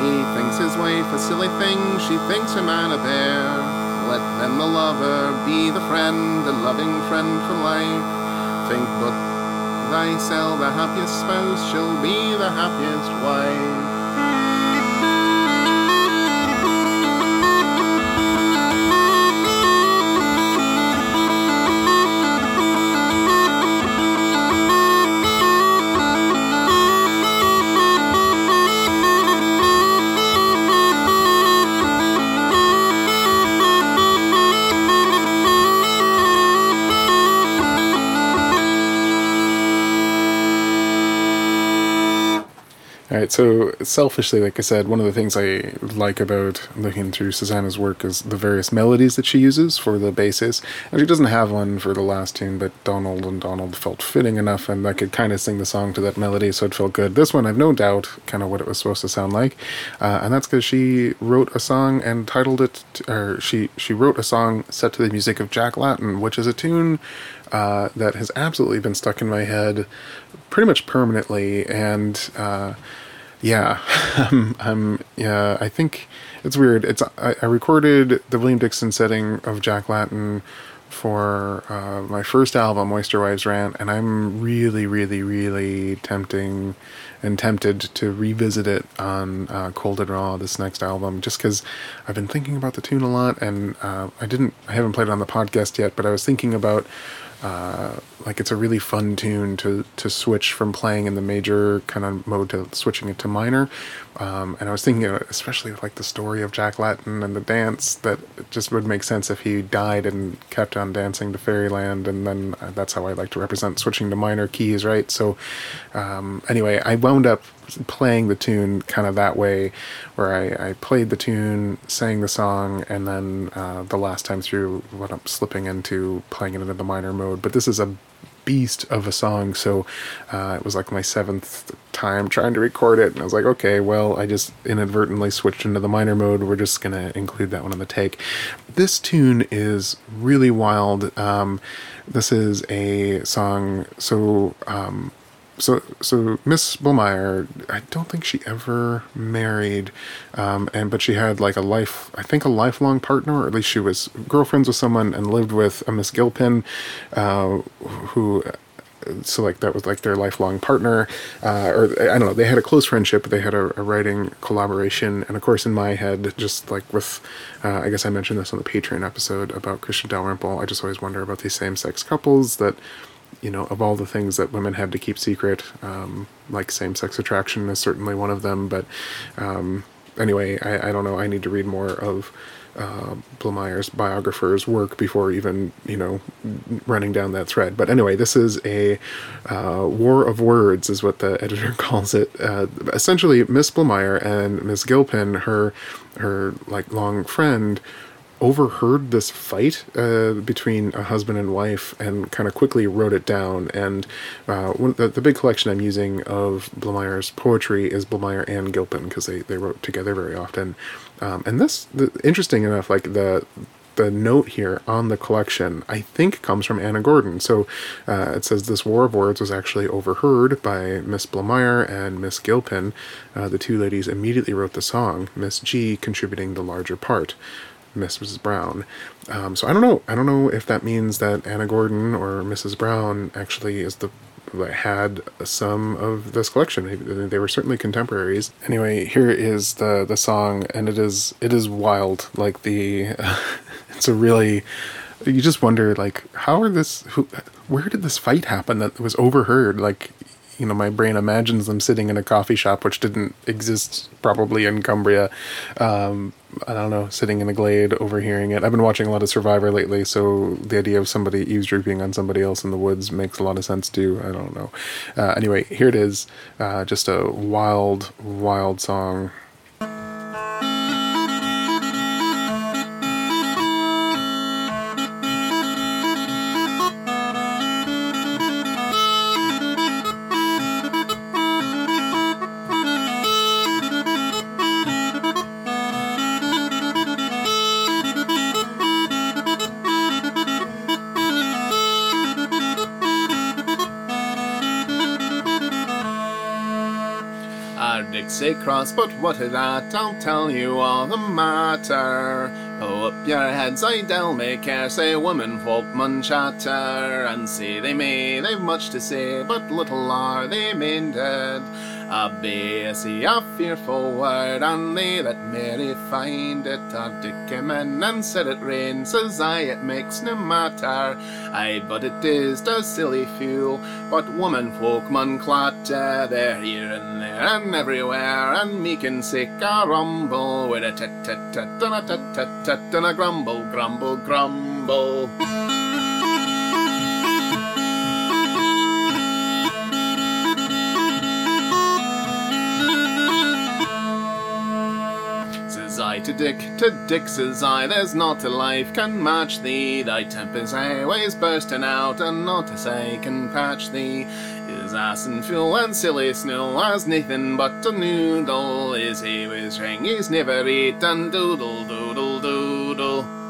He thinks his wife a silly thing, she thinks her man a bear. Let then the lover be the friend, the loving friend for life. Think but thyself the happiest spouse shall be the happiest wife. So selfishly, like I said, one of the things I like about looking through Susanna's work is the various melodies that she uses for the basses. And she doesn't have one for the last tune, but Donald and Donald felt fitting enough, and I could kind of sing the song to that melody, so it felt good. This one, I've no doubt, kind of what it was supposed to sound like, uh, and that's because she wrote a song and titled it, or she she wrote a song set to the music of Jack Lattin, which is a tune uh, that has absolutely been stuck in my head pretty much permanently, and. Uh, yeah, [LAUGHS] um, I'm. Yeah, I think it's weird. It's I, I, recorded the William Dixon setting of Jack Lattin for uh, my first album, Oyster Wives Rant, and I'm really, really, really tempting and tempted to revisit it on uh, Cold and Raw, this next album, just because I've been thinking about the tune a lot, and uh, I didn't, I haven't played it on the podcast yet, but I was thinking about uh, like it's a really fun tune to to switch from playing in the major kind of mode to switching it to minor. Um, and I was thinking, especially like the story of Jack Lattin and the dance, that just would make sense if he died and kept on dancing to Fairyland, and then uh, that's how I like to represent switching to minor keys, right? So, um, anyway, I wound up playing the tune kind of that way, where I, I played the tune, sang the song, and then uh, the last time through, what I'm slipping into playing it into the minor mode. But this is a beast of a song. So uh, it was like my seventh time trying to record it. And I was like, okay, well, I just inadvertently switched into the minor mode. We're just to include that one on the take. This tune is really wild. Um, this is a song. So um, so so Miss Blamire, I don't think she ever married, um, and but she had like a life, I think a lifelong partner, or at least she was girlfriends with someone and lived with a Miss Gilpin, uh, who. So like that was like their lifelong partner, uh, or I don't know. They had a close friendship. They had a, a writing collaboration, and of course, in my head, just like with, uh, I guess I mentioned this on the Patreon episode about Christian Dalrymple. I just always wonder about these same-sex couples that you know, of all the things that women had to keep secret, um, like same-sex attraction is certainly one of them. But um, anyway, I, I don't know. I need to read more of uh, biographer's work before even you know running down that thread. But anyway, this is a uh, war of words, is what the editor [LAUGHS] calls it. Uh, essentially, Miss Blamire and Miss Gilpin, her her like long friend, overheard this fight uh, between a husband and wife and kind of quickly wrote it down. And uh, one, the, the big collection I'm using of Blamire's poetry is Blamire and Gilpin because they, they wrote together very often. Um, and this, the, interesting enough, like the the note here on the collection, I think, comes from Anna Gordon. So uh, it says this war of words was actually overheard by Miss Blamire and Miss Gilpin. Uh, the two ladies immediately wrote the song, Miss G contributing the larger part. Miss Mrs. Brown. Um, so I don't know. I don't know if that means that Anna Gordon or Mrs. Brown actually is the had some of this collection. They were certainly contemporaries. Anyway, here is the the song, and it is it is wild. Like the, uh, [LAUGHS] it's a really, you just wonder like how are this who, where did this fight happen that was overheard? Like you know my brain imagines them sitting in a coffee shop which didn't exist probably in Cumbria. Um, I don't know, sitting in a glade overhearing it. I've been watching a lot of Survivor lately, so the idea of somebody eavesdropping on somebody else in the woods makes a lot of sense too. I don't know. Uh, anyway, here it is. Uh, just a wild, wild song. Dixie cross, but what of that? I'll tell you all the matter. Pull up your heads, I del make care, say women folk mun chatter, and say they may, they've much to say, but little are they minded. A see a fearful word, they that merry find it. Are Dick came in and said it rain, says I, it makes no matter. Aye, but it is the silly fool, but woman folk mun clatter, they're here and there and everywhere, and meek and sick a rumble, with a tit tit tit and a tit tit tit and a grumble, grumble, grumble. To Dick, to Dick eye, there's not a life can match thee. Thy temper's always bursting out, and not a say can patch thee. His ass and fuel and silly snow has nothing but a noodle. Is he was ring, he's never eaten doodle doodle doodle.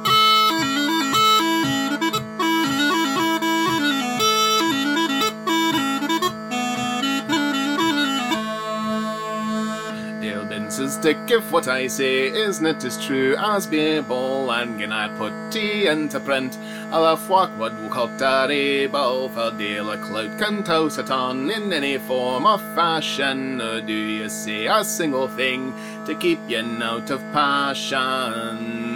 Dick, if what I say is not as true as Bible, and gin I put tea into print, I'll have what able for deal a clout can toast it on in any form of fashion. Or do you say a single thing to keep you out of passion?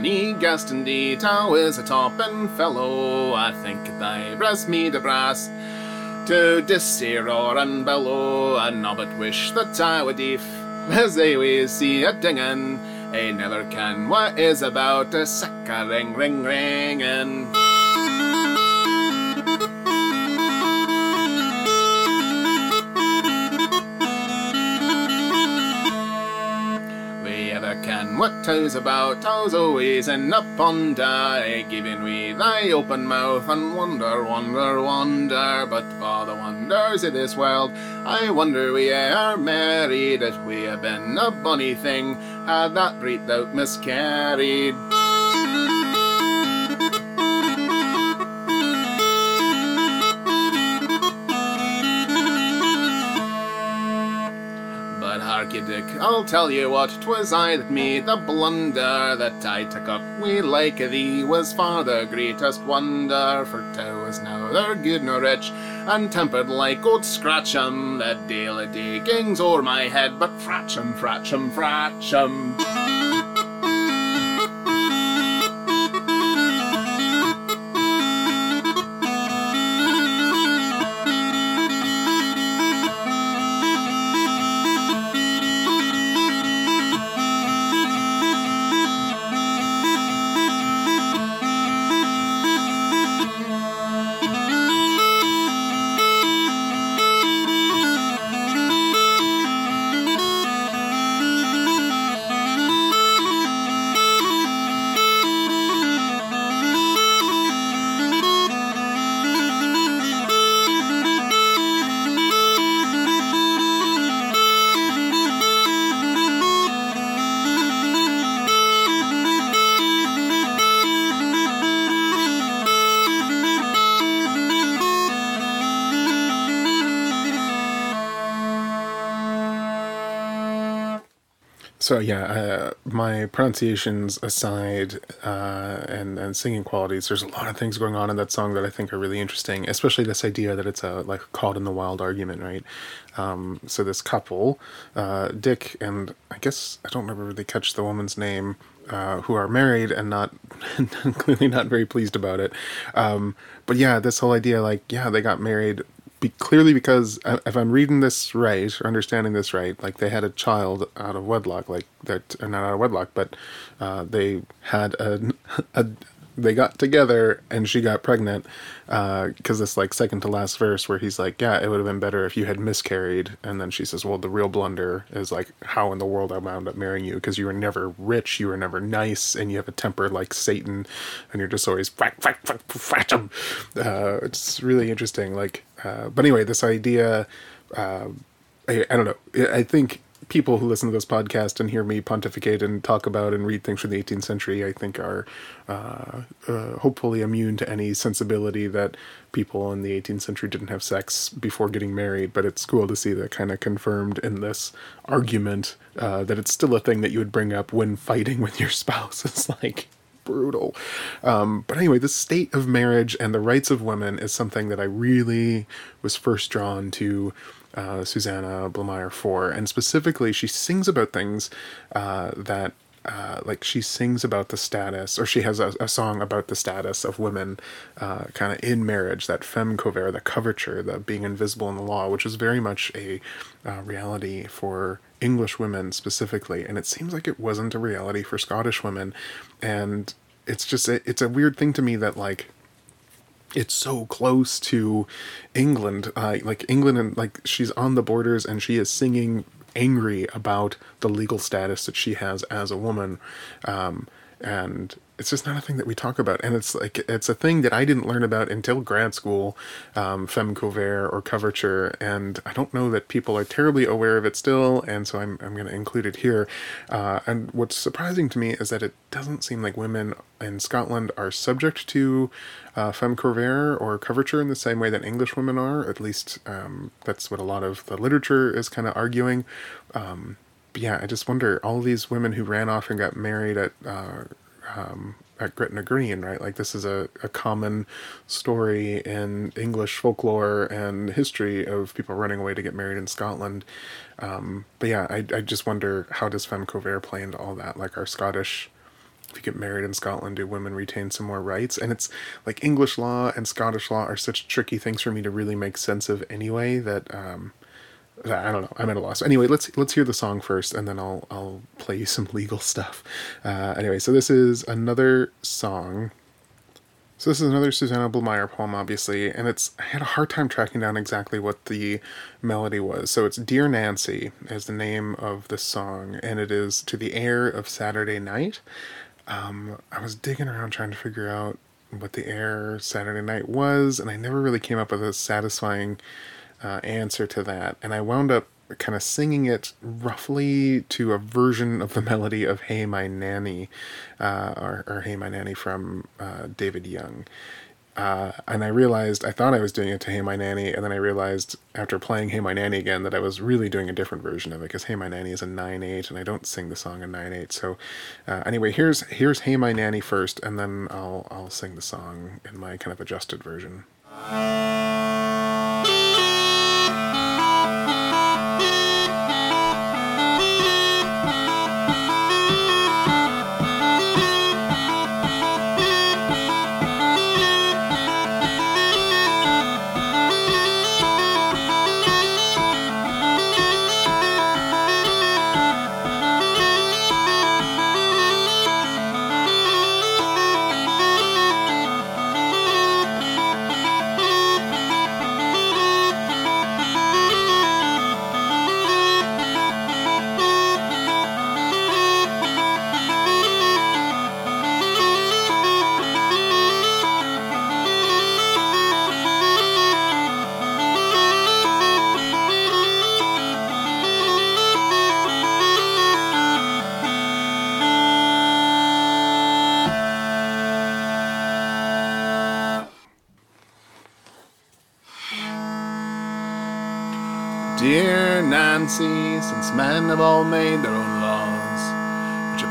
Bonny guest indeed, how is a toppin fellow? I think thy breast me the brass to disseer roar and bellow, and nobbut wish that I would if as they we see a dingin', I never can what is about a sack a ring ring ringin'. What toes about, toes always end up on die, giving we thy open mouth and wonder, wonder, wonder. But for the wonders of this world, I wonder we are married, if we have been a bonny thing, had that breathed out miscarried. Dick, I'll tell you what, 'twas I that made the blunder that I took up we like thee was far the greatest wonder, for 'twas neither good nor rich, and tempered like old Scratchum. The daily diggings o'er my head, but fratchum, fratchum, fratchum. So yeah, uh, my pronunciations aside, uh, and and singing qualities, there's a lot of things going on in that song that I think are really interesting. Especially this idea that it's a like caught in the wild argument, right? Um, so this couple, uh, Dick and I guess I don't ever really catch the woman's name, uh, who are married and [LAUGHS] not clearly not very pleased about it. Um, but yeah, this whole idea, like yeah, they got married be clearly because uh, if I'm reading this right or understanding this right, like they had a child out of wedlock, like that, not out of wedlock, but uh, they had a, a, they got together and she got pregnant because uh, this like second to last verse where he's like, yeah, it would have been better if you had miscarried, and then she says, well, the real blunder is like how in the world I wound up marrying you because you were never rich, you were never nice, and you have a temper like Satan, and you're just always. Uh, it's really interesting, like uh, but anyway, this idea, uh, I, I, don't know. I think people who listen to this podcast and hear me pontificate and talk about and read things from the 18th century, I think are uh, uh, hopefully immune to any sensibility that people in the 18th century didn't have sex before getting married. But it's cool to see that kind of confirmed in this argument uh, that it's still a thing that you would bring up when fighting [LAUGHS] with your spouse. It's like brutal. Um, but anyway, the state of marriage and the rights of women is something that I really was first drawn to uh, Susanna Blamire for. And specifically, she sings about things uh, that uh, like she sings about the status, or she has a, a song about the status of women, uh, kind of in marriage. That femme couvert, the coverture, the being invisible in the law, which is very much a uh, reality for English women specifically, and it seems like it wasn't a reality for Scottish women, and it's just it's a weird thing to me that like it's so close to England, uh, like England, and like she's on the borders and she is singing angry about the legal status that she has as a woman. Um, and it's just not a thing that we talk about and it's like it's a thing that i didn't learn about until grad school um, femme couvert or coverture and i don't know that people are terribly aware of it still and so i'm, I'm going to include it here. Uh, and what's surprising to me is that it doesn't seem like women in scotland are subject to uh, femme couvert or coverture in the same way that english women are at least um, that's what a lot of the literature is kind of arguing. Um, yeah, I just wonder all these women who ran off and got married at uh, um, at Gretna Green, right? Like this is a, a common story in English folklore and history of people running away to get married in Scotland. Um, but yeah, I, I just wonder how does femme couvert play into all that? Like our Scottish, if you get married in Scotland, do women retain some more rights? And it's like English law and Scottish law are such tricky things for me to really make sense of anyway that um, I don't know. I'm at a loss. Anyway, let's let's hear the song first, and then I'll I'll play some [LAUGHS] legal stuff. Uh, anyway, so this is another song. So this is another Susanna Blamire poem, obviously, and it's I had a hard time tracking down exactly what the melody was. So it's "Dear Nancy" is the name of the song, and it is to the air of Saturday Night. Um, I was digging around trying to figure out what the air Saturday Night was, and I never really came up with a satisfying uh, answer to that, and I wound up kind of singing it roughly to a version of the [LAUGHS] melody of "Hey My Nanny," uh, or, or, "Hey My Nanny" from uh, David Young. Uh, and I realized I thought I was doing it to "Hey My Nanny," and then I realized after playing "Hey My Nanny" again that I was really doing a different version of it because "Hey My Nanny" is a nine eight, and I don't sing the song in nine eight. So uh, anyway, here's here's "Hey My Nanny" first, and then I'll I'll sing the song in my kind of adjusted version.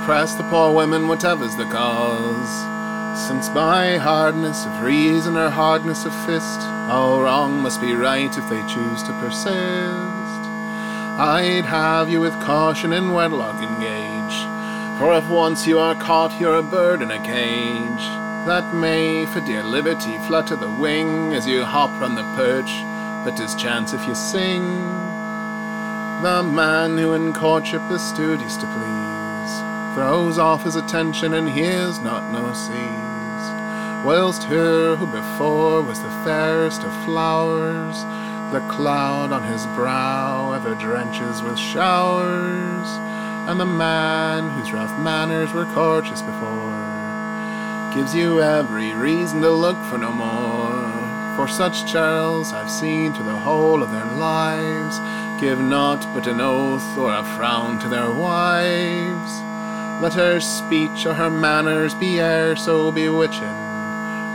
Oppress the poor women, whatever's the cause. Since by hardness of reason or hardness of fist, all wrong must be right if they choose to persist. I'd have you with caution in wedlock engage, for if once you are caught, you're a bird in a cage. That may, for dear liberty, flutter the wing as you hop from the perch, but 'tis chance if you sing. The man who in courtship is studious to please throws off his attention and hears not nor sees, whilst her who before was the fairest of flowers, the cloud on his brow ever drenches with showers, and the man whose rough manners were courteous before gives you every reason to look for no more. For such churls I've seen through the whole of their lives give naught but an oath or a frown to their wives. Let her speech or her manners be e'er so bewitching.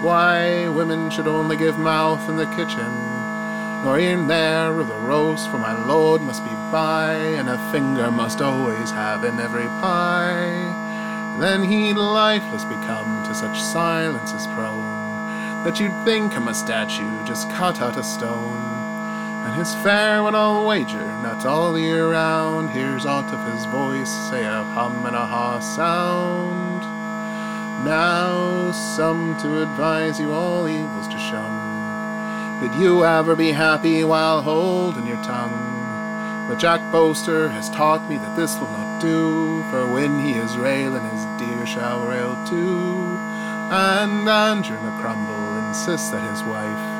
Why women should only give mouth in the kitchen, nor e'en there of the roast, for my lord must be by, and a finger must always have in every pie. Then he'd lifeless become to such silence as prone, that you'd think him a statue just cut out of stone. His fare one I'll wager, not all the year round, hears aught of his voice, say a hum and a ha sound. Now some to advise you all evils to shun, bid you ever be happy while holding your tongue. But Jack Boaster has taught me that this will not do, for when he is railing, his dear shall rail too. And Andrew McCrumble insists that his wife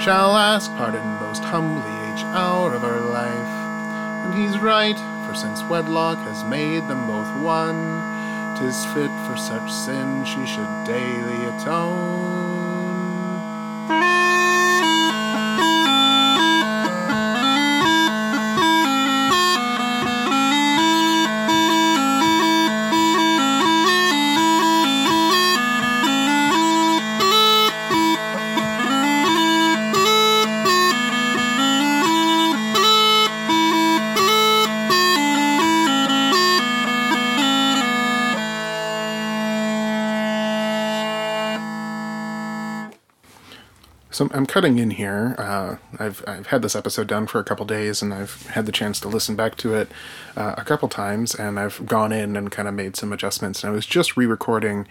shall ask pardon most humbly each hour of her life. And he's right, for since wedlock has made them both one, 'tis fit for such sin she should daily atone. So I'm cutting in here. Uh, I've I've had this episode done for a couple days, and I've had the chance to listen back to it uh, a couple times, and I've gone in and kind of made some adjustments. And I was just re-recording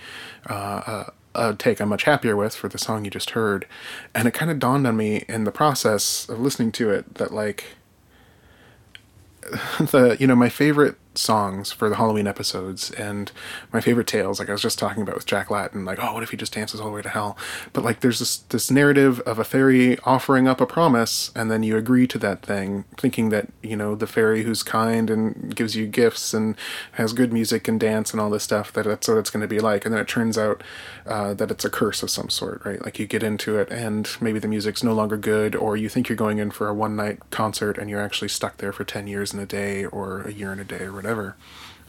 uh, a, a take I'm much happier with for the song you just heard, and it kind of dawned on me in the process of listening to it that like [LAUGHS] the you know my favorite songs for the Halloween episodes and my favorite tales, like I was just talking about with Jack Lattin, like, oh, what if he just dances all the way to hell? But like there's this this narrative of a fairy offering up a promise and then you agree to that thing, thinking that, you know, the fairy who's kind and gives you gifts and has good music and dance and all this stuff, that that's what it's gonna be like. And then it turns out uh, that it's a curse of some sort, right? Like you get into it and maybe the music's no longer good, or you think you're going in for a one night concert and you're actually stuck there for ten years in a day or a year in a day or whatever.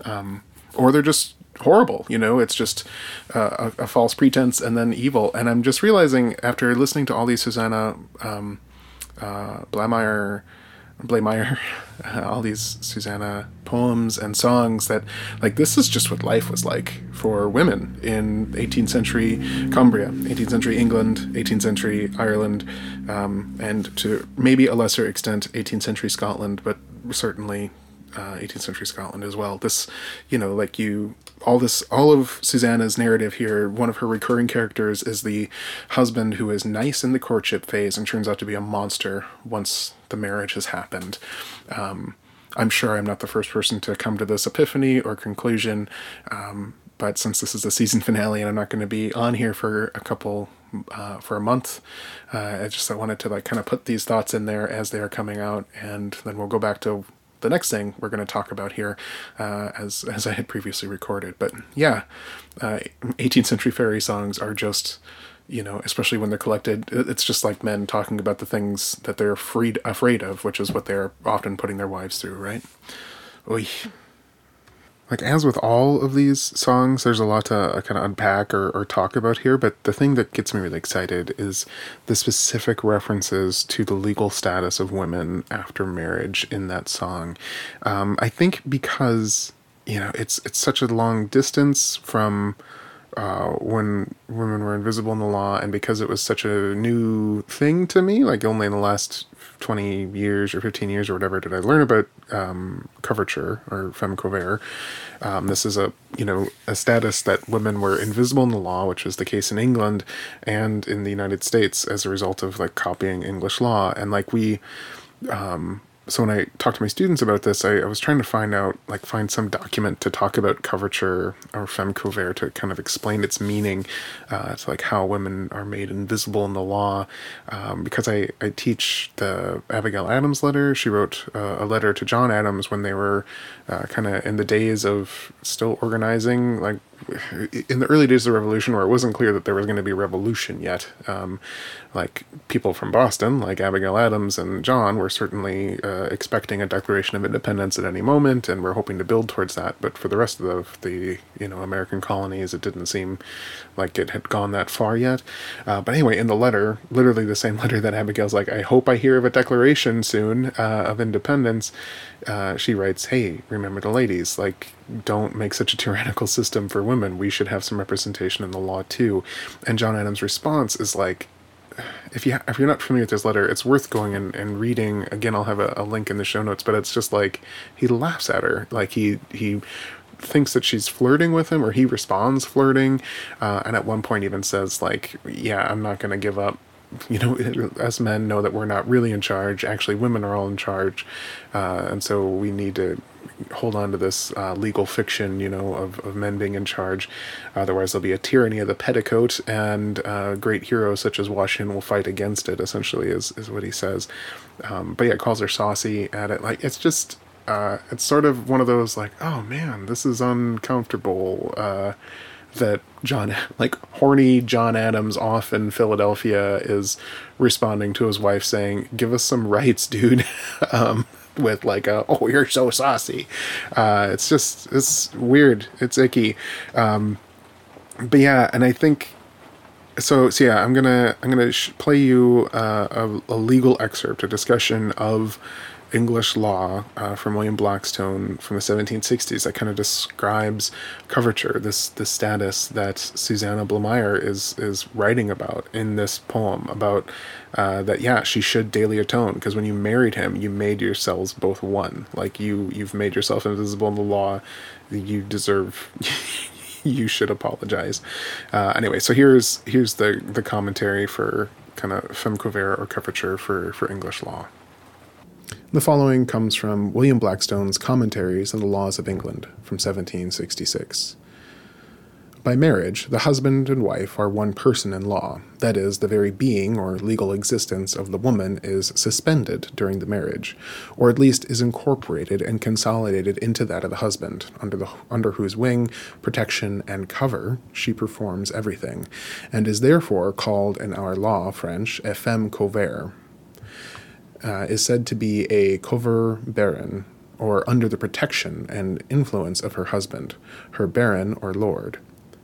Um, or they're just horrible, you know, it's just uh, a, a, false pretense and then evil. And I'm just realizing after listening to all these Susanna um, uh, [LAUGHS] all these Susanna poems and songs that, like, this is just what life was like for women in 18th century Cumbria, 18th century England, 18th century Ireland, um, and to maybe a lesser extent 18th century Scotland, but certainly uh, 18th century Scotland as well. This, you know, like you, all this, all of Susanna's narrative here, one of her recurring characters is the husband who is nice in the courtship phase and turns out to be a monster once the marriage has happened. Um, I'm sure I'm not the first person to come to this epiphany or conclusion, um, but since this is the season [LAUGHS] finale and I'm not going to be on here for a couple uh, for a month. Uh, I just I wanted to like kind of put these thoughts in there as they are coming out, and then we'll go back to the next thing we're going to talk about here, uh, as as I had previously recorded. But yeah, uh, 18th century fairy songs are just you know, especially when they're collected, it's just like men talking about the things that they're afraid afraid of, which is what they're often putting their wives through, right? Oy. Like as with all of these songs, there's a lot to uh, kind of unpack or, or talk about here. But the thing that gets me really excited is the specific references to the legal status of women after marriage in that song. Um, I think because you know it's it's such a long distance from uh, when women were invisible in the law, and because it was such a new thing to me, like only in the last 20 years or 15 years or whatever did I learn about um, coverture or femme couvert. Um, this is a you know a status that women were invisible in the law, which was the case in England and in the United States as a result of like copying English law, and like we. Um, so when I talked to my students about this, I, I, was trying to find out, like, find some document to talk about coverture or femme couvert to kind of explain its meaning, uh, like how women are made invisible in the law. Um, because I, I teach the Abigail Adams letter. She wrote uh, a letter to John Adams when they were uh, kind of in the days of still organizing, like in the early days of the revolution, where it wasn't clear that there was going to be revolution yet. Um, like people from Boston, like Abigail Adams and John, were certainly uh, expecting a declaration of independence at any moment, and we're hoping to build towards that. But for the rest of the, the you know American colonies, it didn't seem like it had gone that far yet. Uh, but anyway, in the letter, literally the same [LAUGHS] letter that Abigail's like, "I hope I hear of a declaration soon uh, of independence." Uh, she writes, "Hey, remember the ladies? Like, don't make such a tyrannical system for women. We should have some representation in the law too." And John Adams' response is like if you if you're not familiar with this letter, it's worth going and, and reading. Again, I'll have a, a link in the show notes, but it's just like he laughs at her, like he he thinks that she's flirting with him, or he responds flirting, uh, and at one point even says like, "Yeah, I'm not going to give up." You know, [LAUGHS] as men know that we're not really in charge. Actually, women are all in charge, uh, and so we need to hold on to this uh, legal fiction, you know, of, of men being in charge. Otherwise, there'll be a tyranny of the petticoat, and uh, great heroes such as Washington will fight against it. Essentially, is is what he says. Um, but yeah, calls her saucy at it. Like it's just, uh, it's sort of one of those like, oh man, this is uncomfortable. Uh, that John, [LAUGHS] like horny John Adams off in Philadelphia, is responding to his wife saying, "Give us some rights, dude." [LAUGHS] um, with like a oh you're so saucy uh, it's just it's weird it's icky um, but yeah and i think so so yeah i'm gonna i'm gonna sh- play you uh, a, a, legal excerpt a discussion of English law uh, from William Blackstone from the 1760s that kind of describes coverture, this the status that Susanna Blamire is is writing about in this poem about uh, that yeah she should daily atone because when you married him you made yourselves both one like you you've made yourself invisible in the law you deserve [LAUGHS] you should apologize uh, anyway so here's here's the the commentary for kind of femme couvert or coverture for for English law. The following comes from William Blackstone's Commentaries on the Laws of England from 1766. By marriage, the husband and wife are one person in law, that is, the very being or legal existence of the woman is suspended during the marriage, or at least is incorporated and consolidated into that of the husband, under, the, under whose wing, protection, and cover she performs everything, and is therefore called in our law French a femme couvert, uh, is said to be a covert baron, or under the protection and influence of her husband, her baron or lord,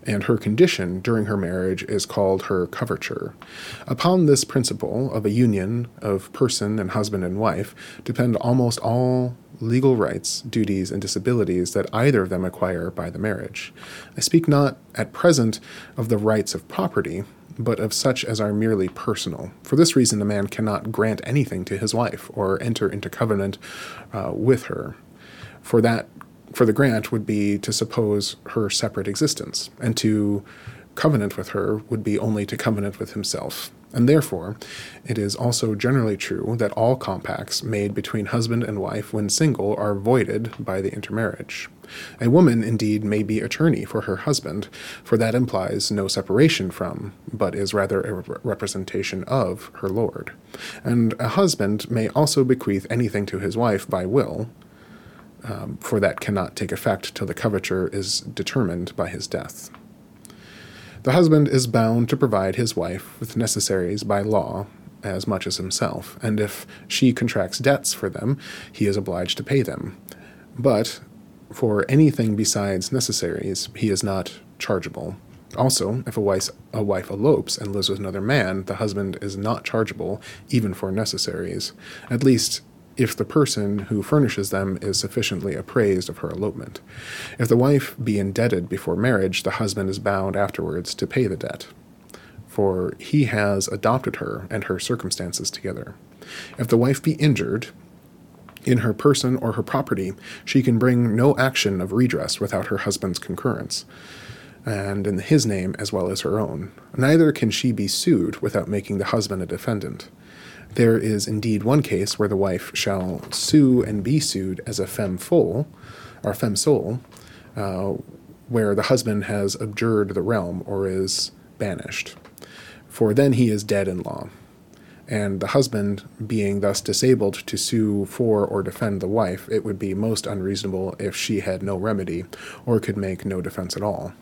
and her condition during her marriage is called her coverture. Upon this principle of a union of person and husband and wife depend almost all legal rights, duties, and disabilities that either of them acquire by the marriage. I speak not at present of the rights of property, but of such as are merely personal. For this reason, a man cannot grant anything to his wife or enter into covenant uh, with her. For that, for the grant would be to suppose her separate existence, and to covenant with her would be only to covenant with himself. And therefore, it is also generally true that all compacts made between husband and wife when single are voided by the intermarriage. A woman, indeed, may be attorney for her husband, for that implies no separation from, but is rather a representation of, her lord. And a husband may also bequeath anything to his wife by will, um, for that cannot take effect till the coverture is determined by his death. The husband is bound to provide his wife with necessaries by law as much as himself, and if she contracts debts for them, he is obliged to pay them. But for anything besides necessaries, he is not chargeable. Also, if a wife, a wife elopes and lives with another man, the husband is not chargeable even for necessaries, at least if the person who furnishes them is sufficiently appraised of her elopement. If the wife be indebted before marriage, the husband is bound afterwards to pay the debt, for he has adopted her and her circumstances together. If the wife be injured, in her person or her property, she can bring no action of redress without her husband's concurrence and in his name as well as her own. Neither can she be sued without making the husband a defendant. There is indeed one case where the wife shall sue and be sued as a femme folle, or femme sole, uh, where the husband has abjured the realm or is banished. For then he is dead in law and the husband being thus disabled to sue for or defend the wife, it would be most unreasonable if she had no remedy or could make no defense at all.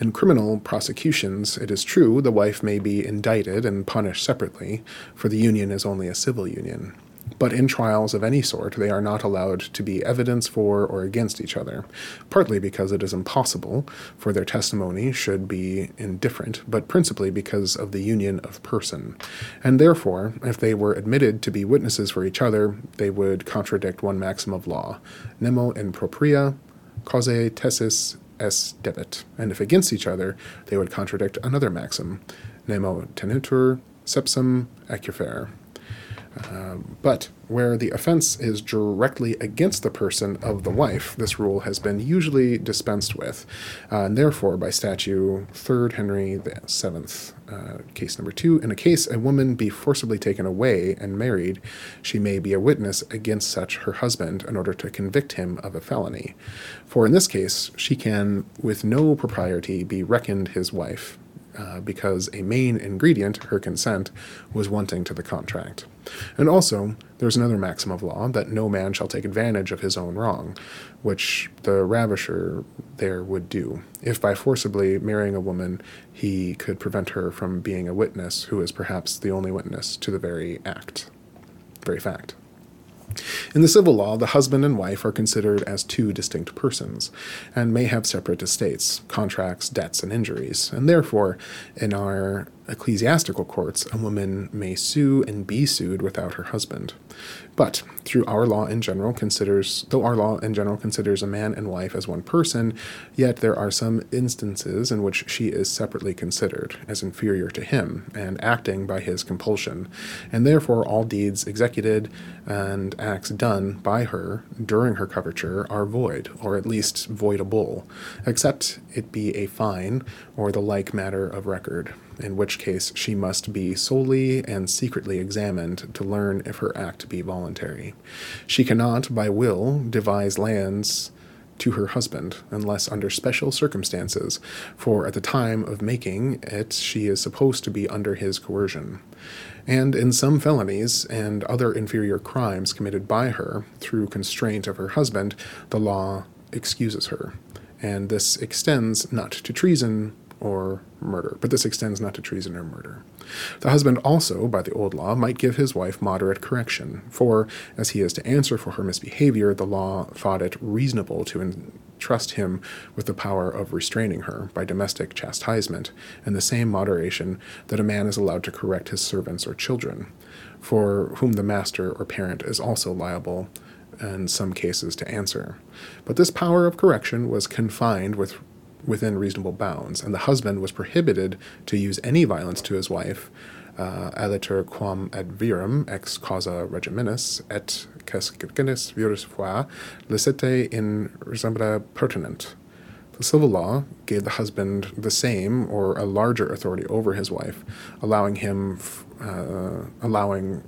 In criminal prosecutions, it is true the wife may be indicted and punished separately, for the union is only a civil union but in trials of any sort, they are not allowed to be evidence for or against each other, partly because it is impossible, for their testimony should be indifferent, but principally because of the union of person. And therefore, if they were admitted to be witnesses for each other, they would contradict one maxim of law nemo in propria causae tesis es debet. And if against each other, they would contradict another maxim nemo tenetur sepsum accufer. Um, but where the offense is directly against the person of the wife, this rule has been usually dispensed with, uh, and therefore, by statute 3rd Henry VII, uh, case number two, in a case a woman be forcibly taken away and married, she may be a witness against such her husband in order to convict him of a felony. For in this case, she can, with no propriety, be reckoned his wife, uh, because a main ingredient, her consent, was wanting to the contract. And also, there's another maxim of law that no man shall take advantage of his own wrong, which the ravisher there would do, if by forcibly marrying a woman he could prevent her from being a witness who is perhaps the only witness to the very act, very fact. In the civil law, the husband and wife are considered as two distinct persons, and may have separate estates, contracts, debts, and injuries, and therefore, in our ecclesiastical courts, a woman may sue and be sued without her husband. But through our law in general considers though our law in general considers a man and wife as one person, yet there are some instances in which she is separately considered as inferior to him and acting by his compulsion, and therefore all deeds executed and acts done by her during her coverture are void, or at least voidable, except it be a fine or the like matter of record in which case she must be solely and secretly examined to learn if her act be voluntary. She cannot, by will, devise lands to her husband, unless under special circumstances, for at the time of making it she is supposed to be under his coercion. And in some felonies and other inferior crimes committed by her through constraint of her husband, the law excuses her. And this extends not to treason, or murder, but this extends not to treason or murder. The husband also, by the old law, might give his wife moderate correction, for, as he is to answer for her misbehavior, the law thought it reasonable to entrust him with the power of restraining her by domestic chastisement, and the same moderation that a man is allowed to correct his servants or children, for whom the master or parent is also liable in some cases to answer. But this power of correction was confined with within reasonable bounds, and the husband was prohibited to use any violence to his wife, uh, aliter quam ad virum ex causa regiminis et cascigenis virus foi licite in resembla pertinent. The civil law gave the husband the same or a larger authority over his wife, allowing him uh, allowing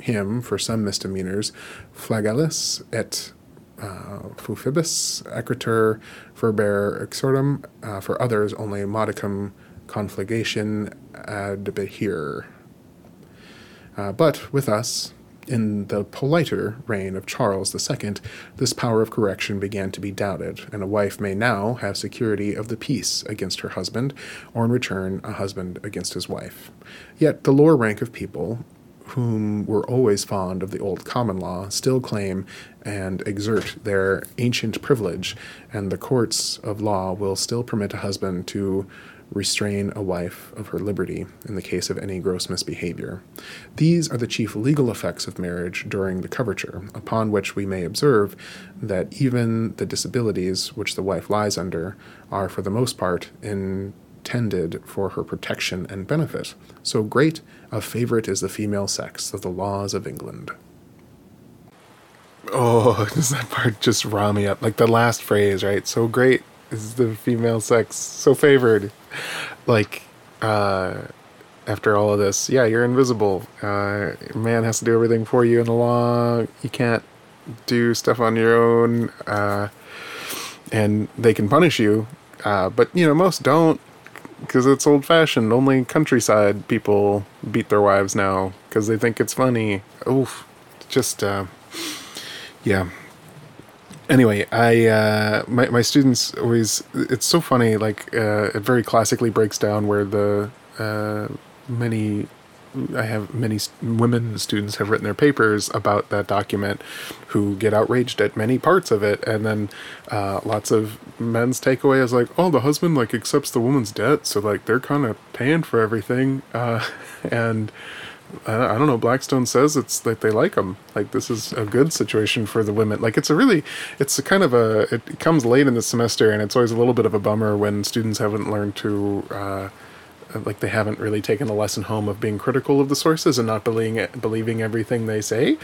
him for some misdemeanors flagellis et uh, fufibus, equitur, ferber exortum, uh, for others only modicum confligation adbihir. Uh, but with us, in the politer reign of Charles II, this power of correction began to be doubted, and a wife may now have security of the peace against her husband, or in return, a husband against his wife. Yet the lower rank of people whom were always fond of the old common law, still claim and exert their ancient privilege, and the courts of law will still permit a husband to restrain a wife of her liberty in the case of any gross misbehavior. These are the chief legal effects of marriage during the coverture, upon which we may observe that even the disabilities which the wife lies under are for the most part intended for her protection and benefit. So great a favourite is the female sex of the laws of England. Oh, [LAUGHS] does that part just raw me up? Like the last phrase, right? So great is the female sex, so favored like uh, after all of this, yeah, you're invisible. Uh, man has to do everything for you in the law. You can't do stuff on your own, uh, and they can punish you. Uh, but you know, most don't because it's old fashioned. Only countryside people beat their wives now because they think it's funny. Oof, just uh, yeah anyway, I uh, my my students always it's so funny. Like uh, it very classically breaks down where the uh, many I have many women students have written their papers about that document who get outraged at many parts of it, and then uh, lots of men's takeaway is like, oh, the husband like accepts the woman's debt, so like they're kind of paying for everything, uh, [LAUGHS] and I don't know. Blackstone says it's that they like them. Like this is a good situation for the women. Like it's a really, it's a kind of a. It comes late in the semester, and it's always a little bit of a bummer when students haven't learned to, uh, like they haven't really taken the lesson home of being critical of the sources and not believing believing everything they say.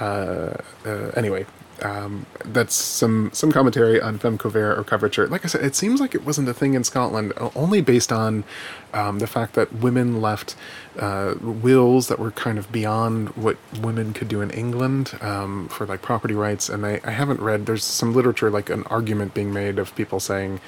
Uh, uh, anyway, um, that's some some commentary on femme couvert or coverture. Like I said, it seems like it wasn't a thing in Scotland, only based on um, the fact that women left uh, wills that were kind of beyond what women could do in England um, for like property rights. And I, I haven't read. There's some literature, like an argument being made of people saying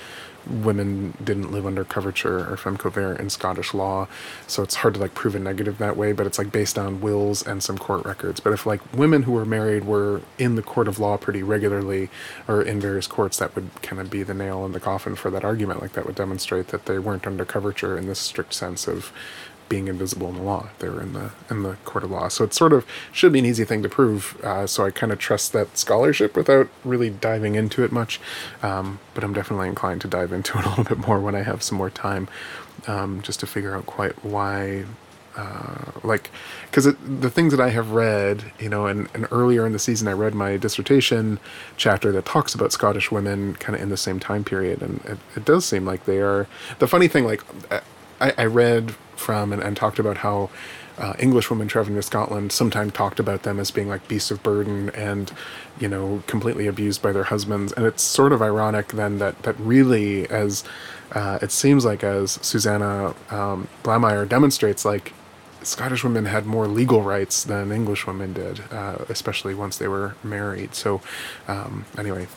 women didn't live under coverture or femme covert in Scottish law, so it's hard to like prove a negative that way. But it's like based on wills and some court records. But if like women who were married were in the court of law pretty regularly or in various courts, that would kind of be the nail in the coffin for that argument. Like that would demonstrate that they weren't under coverture in this strict sense of being invisible in the law. They were in the in the court of law, so it sort of should be an easy thing to prove. Uh, so I kind of trust that scholarship without really diving into it much. Um, but I'm definitely inclined to dive into [LAUGHS] it a little bit more when I have some more time, um, just to figure out quite why. Uh, like, because the things that I have read, you know, and, and earlier in the season, I read my dissertation chapter that talks about Scottish women kind of in the same time period, and it, it does seem like they are. The funny thing, like, I, I read from and, and talked about how uh, English women traveling to Scotland sometimes talked about them as being like beasts of burden and, you know, completely abused by their husbands. And it's sort of ironic then that that really, as uh, it seems like, as Susanna um, Blamire demonstrates, like Scottish women had more legal rights than English women did, uh, especially once they were married. So, um, anyway,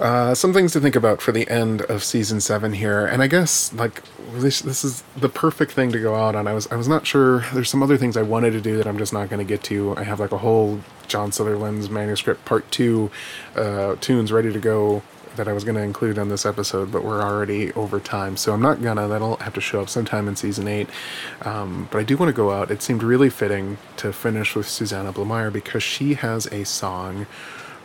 uh, some things to think about for the end of season seven here, and I guess like this this is the perfect thing to go out on. I was I was not sure. There's some other things I wanted to do that I'm just not going to get to. I have like a whole John Sutherland's manuscript part two uh, tunes ready to go that I was going to include on this episode, but we're already over time, so I'm not gonna. That'll have to show up sometime in season eight. Um, but I do want to go out. It seemed really fitting to finish with Susanna Blamire because she has a song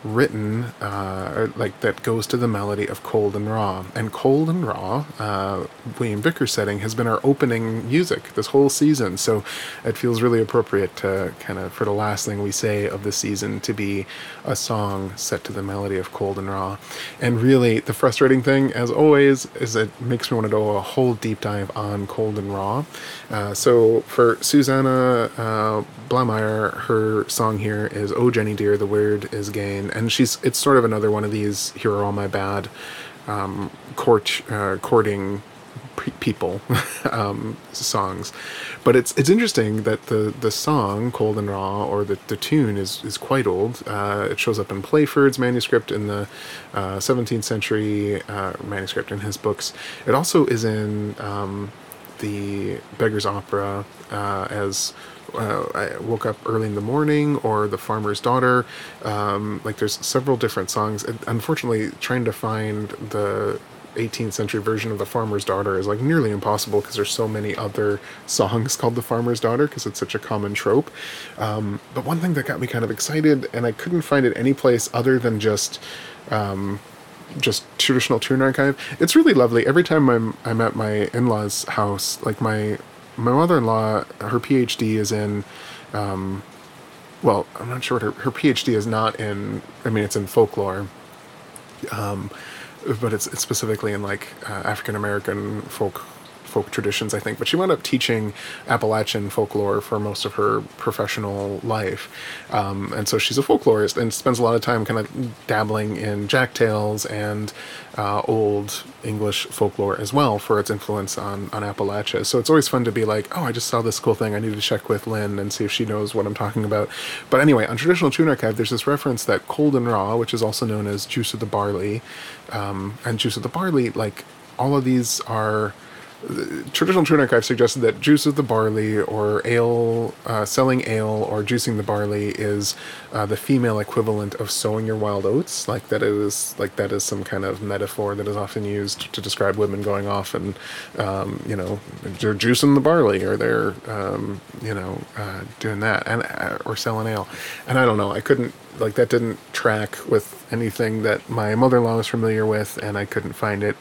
written uh, like that goes to the melody of Cold and Raw. And Cold and Raw, uh, William Vickers setting, has been our opening music this whole season. So it feels really appropriate to kind of for the last thing we say of the season to be a song set to the melody of Cold and Raw. And really, the frustrating thing, as always, is it makes me want to do a whole deep dive on Cold and Raw. Uh, so for Susanna uh, Blamire, her song here is "Oh Jenny Dear, the Word Is Gane." And she's it's sort of another one of these "Here Are All My Bad" um, court uh, courting people [LAUGHS] um, songs, but it's it's interesting that the the song "Cold and Raw" or the, the tune is is quite old. Uh, it shows up in Playford's manuscript in the uh, 17th century uh, manuscript in his books. It also is in um, the Beggar's Opera uh, as uh, I woke up early in the morning or the farmer's daughter. Um, like there's several different songs. Unfortunately trying to find the 18th century version of the farmer's daughter is like nearly impossible because there's so many other songs called the farmer's daughter because it's such a common trope. Um, but one thing that got me kind of excited and i couldn't find it any place other than just um, just traditional tune archive it's really lovely. Every time i'm i'm at my in-laws house like my my mother-in-law her phd is in um, well i'm not sure her, her phd is not in i mean it's in folklore um, but it's, it's specifically in like uh, African American folk folk traditions, I think. But she wound up teaching Appalachian folklore for most of her professional life, um, and so she's a folklorist and spends a lot of time kind of dabbling in jack tales and uh, old English folklore as well for its influence on on Appalachia. So it's always fun to be like, oh, I just saw this cool thing. I need to check with Lynn and see if she knows what I'm talking about. But anyway, on traditional tune archive, there's this reference that cold and raw, which is also known as juice of the barley, um, and juice of the barley, like all of these are traditional Trunic, I've suggested that juice of the barley or ale, uh, selling ale or juicing the barley is uh, the female equivalent of sowing your wild oats. Like that is like that is some kind of metaphor that is often used to describe women going off and um, you know they're juicing the barley or they're um, you know uh, doing that and uh, or selling ale. And I don't know. I couldn't like that didn't track with anything that my mother-in-law was familiar with and i couldn't find it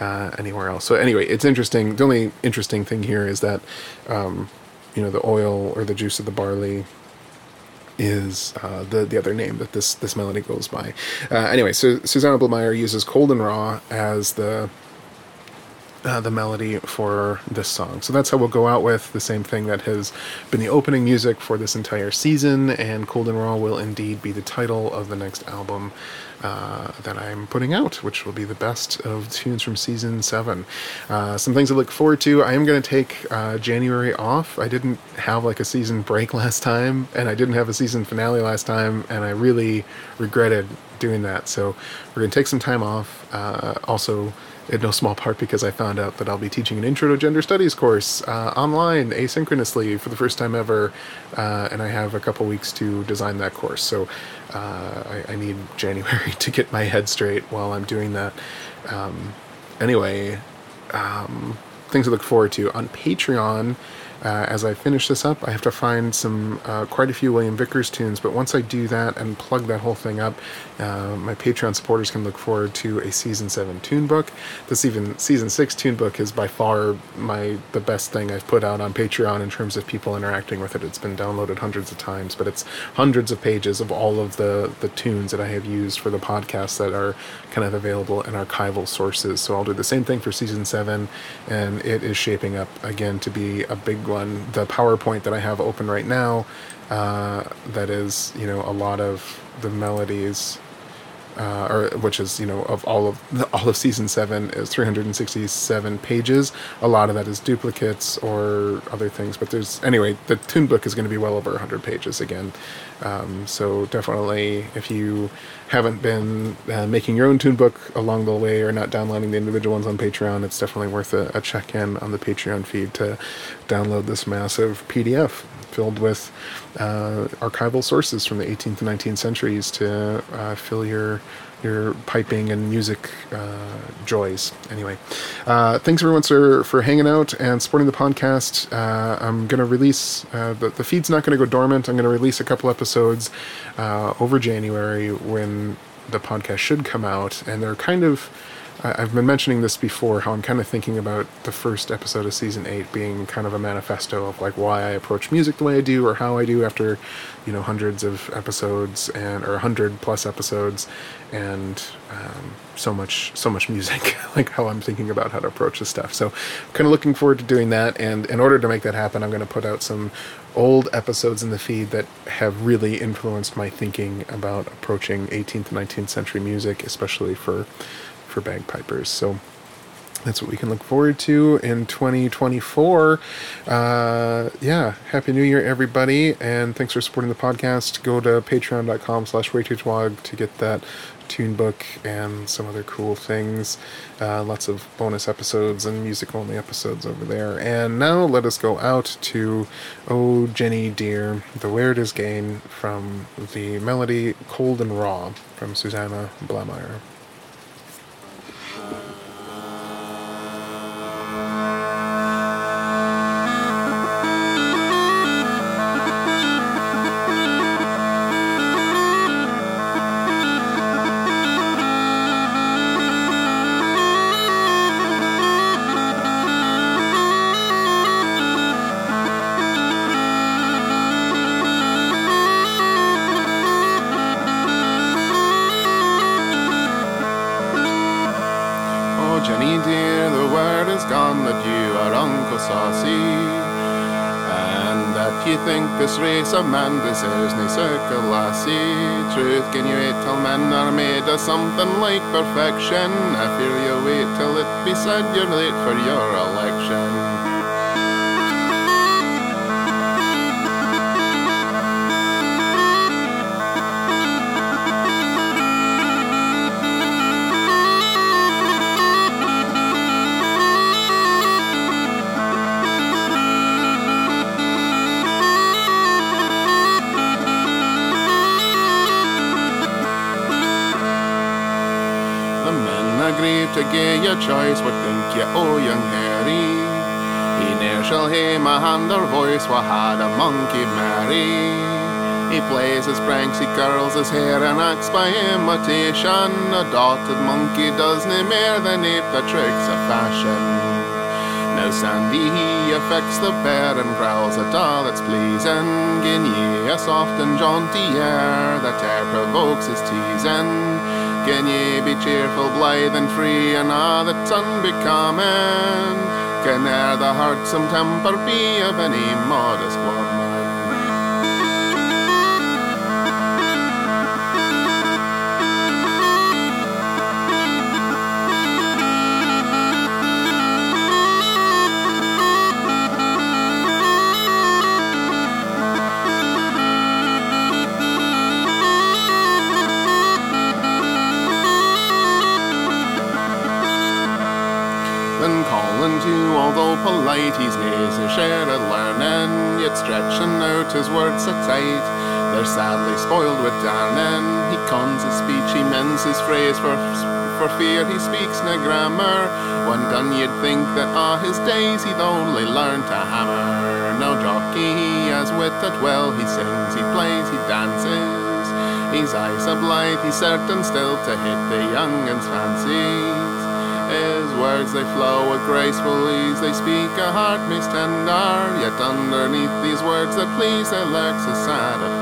uh, anywhere else so anyway it's interesting the only interesting thing here is that um, you know the oil or the juice of the barley is uh, the the other name that this this melody goes by. Uh, anyway, so Susanna Blamire uses cold and raw as the uh, the melody for this song. So that's how we'll go out with the same thing that has been the opening music for this entire season, and Cold and Raw will indeed be the title of the next album uh, that I'm putting out, which will be the best of tunes from season seven. Uh, some things to look forward to. I am going to take uh, January off. I didn't have like a season break [LAUGHS] last time, and I didn't have a season finale last time, and I really regretted doing that. So we're going to take some time off. Uh, also, in no small part because I found out that I'll be teaching an Intro to Gender Studies course uh, online asynchronously for the first time ever, uh, and I have a couple weeks to design that course. So uh, I, I, need [LAUGHS] January to get my head straight while I'm doing that. Um, anyway, um, things to look forward to on Patreon. Uh, as I finish this up, I have to find some uh, quite a few William Vickers tunes. But once I do that and plug that whole thing up, uh, my Patreon supporters can look forward to a season seven tune book. This even season six tune book is by far my the best thing I've put out on Patreon in terms of people interacting with it. It's been downloaded hundreds of times, but it's hundreds of pages of all of the the tunes that I have used for the podcast that are kind of available in archival sources. So I'll do the same thing for season seven, and it is shaping up again to be a big one. The PowerPoint that I have open right now, uh, that is, you know, a lot of the melodies uh, or which is you know of all of the, [LAUGHS] all of season seven is 367 pages. A lot of that is duplicates or other things, but there's anyway the tune book is going to be well over 100 pages again. Um, so definitely, if you haven't been uh, making your own tune book along the way or not downloading the individual ones on Patreon, it's definitely worth a, a check in on the Patreon feed to download this massive PDF filled with uh, archival sources from the 18th and 19th centuries to uh, fill your your piping and music uh, joys. Anyway, uh, thanks everyone for for hanging out and supporting the podcast. Uh, I'm gonna release uh, the the feed's not gonna go dormant. I'm gonna release a couple episodes uh, over January when the podcast should come out, and they're kind of I've been mentioning this before how I'm kind of thinking about the first episode of season eight being kind of a manifesto of like why I approach music the way I do or how I do after, you know, hundreds of episodes and or hundred plus episodes and um, so much so much music [LAUGHS] like how I'm thinking about how to approach this stuff. So kind of looking forward to doing that and in order to make that happen I'm going to put out some old episodes in the feed that have really influenced my thinking about approaching 18th and 19th century music especially for for bagpipers. So that's what we can look forward to in 2024. Uh, yeah, happy New Year, everybody, and thanks for supporting the podcast. Go to patreon.com slash to get that tune book and some other cool things. Uh, lots of bonus episodes and music only episodes over there. And now let us go out to Oh Jenny Dear, The Where It Is Gane from the melody Cold and Raw from Susanna Blamire. Dear, this race of man deserves nae circle lassie. Truth, can you wait till men are made of something like perfection? I fear you wait till it be said you're late for your election. To your choice, what think ye, oh young Harry? He ne'er shall hear my hand or voice, what had a monkey marry? He plays his pranks, he curls his hair and acts by imitation. A dotted monkey does nae more than ape the tricks of fashion. Now Sandy he affects the bear and growls at all that's pleasing. Gin ye a soft and jaunty air that air provokes his teasing. Can ye be cheerful, blithe and free, and all that's unbecoming? Can e'er the heartsome temper be of any modest woman? He's naes a share of learning, yet stretching out his words so tight. They're sadly spoiled with darning. He cons his speech, he mends his phrase for for fear he speaks na grammar. When done, you'd think that all his days he'd only learned to hammer. No jockey, he has wit that well, he sings, he plays, he dances. He's eyes so blithe, he's certain still to hit the young un's fancies. His words they flow with graceful ease, they speak a heart most tender, yet underneath these words that please there lurks a sad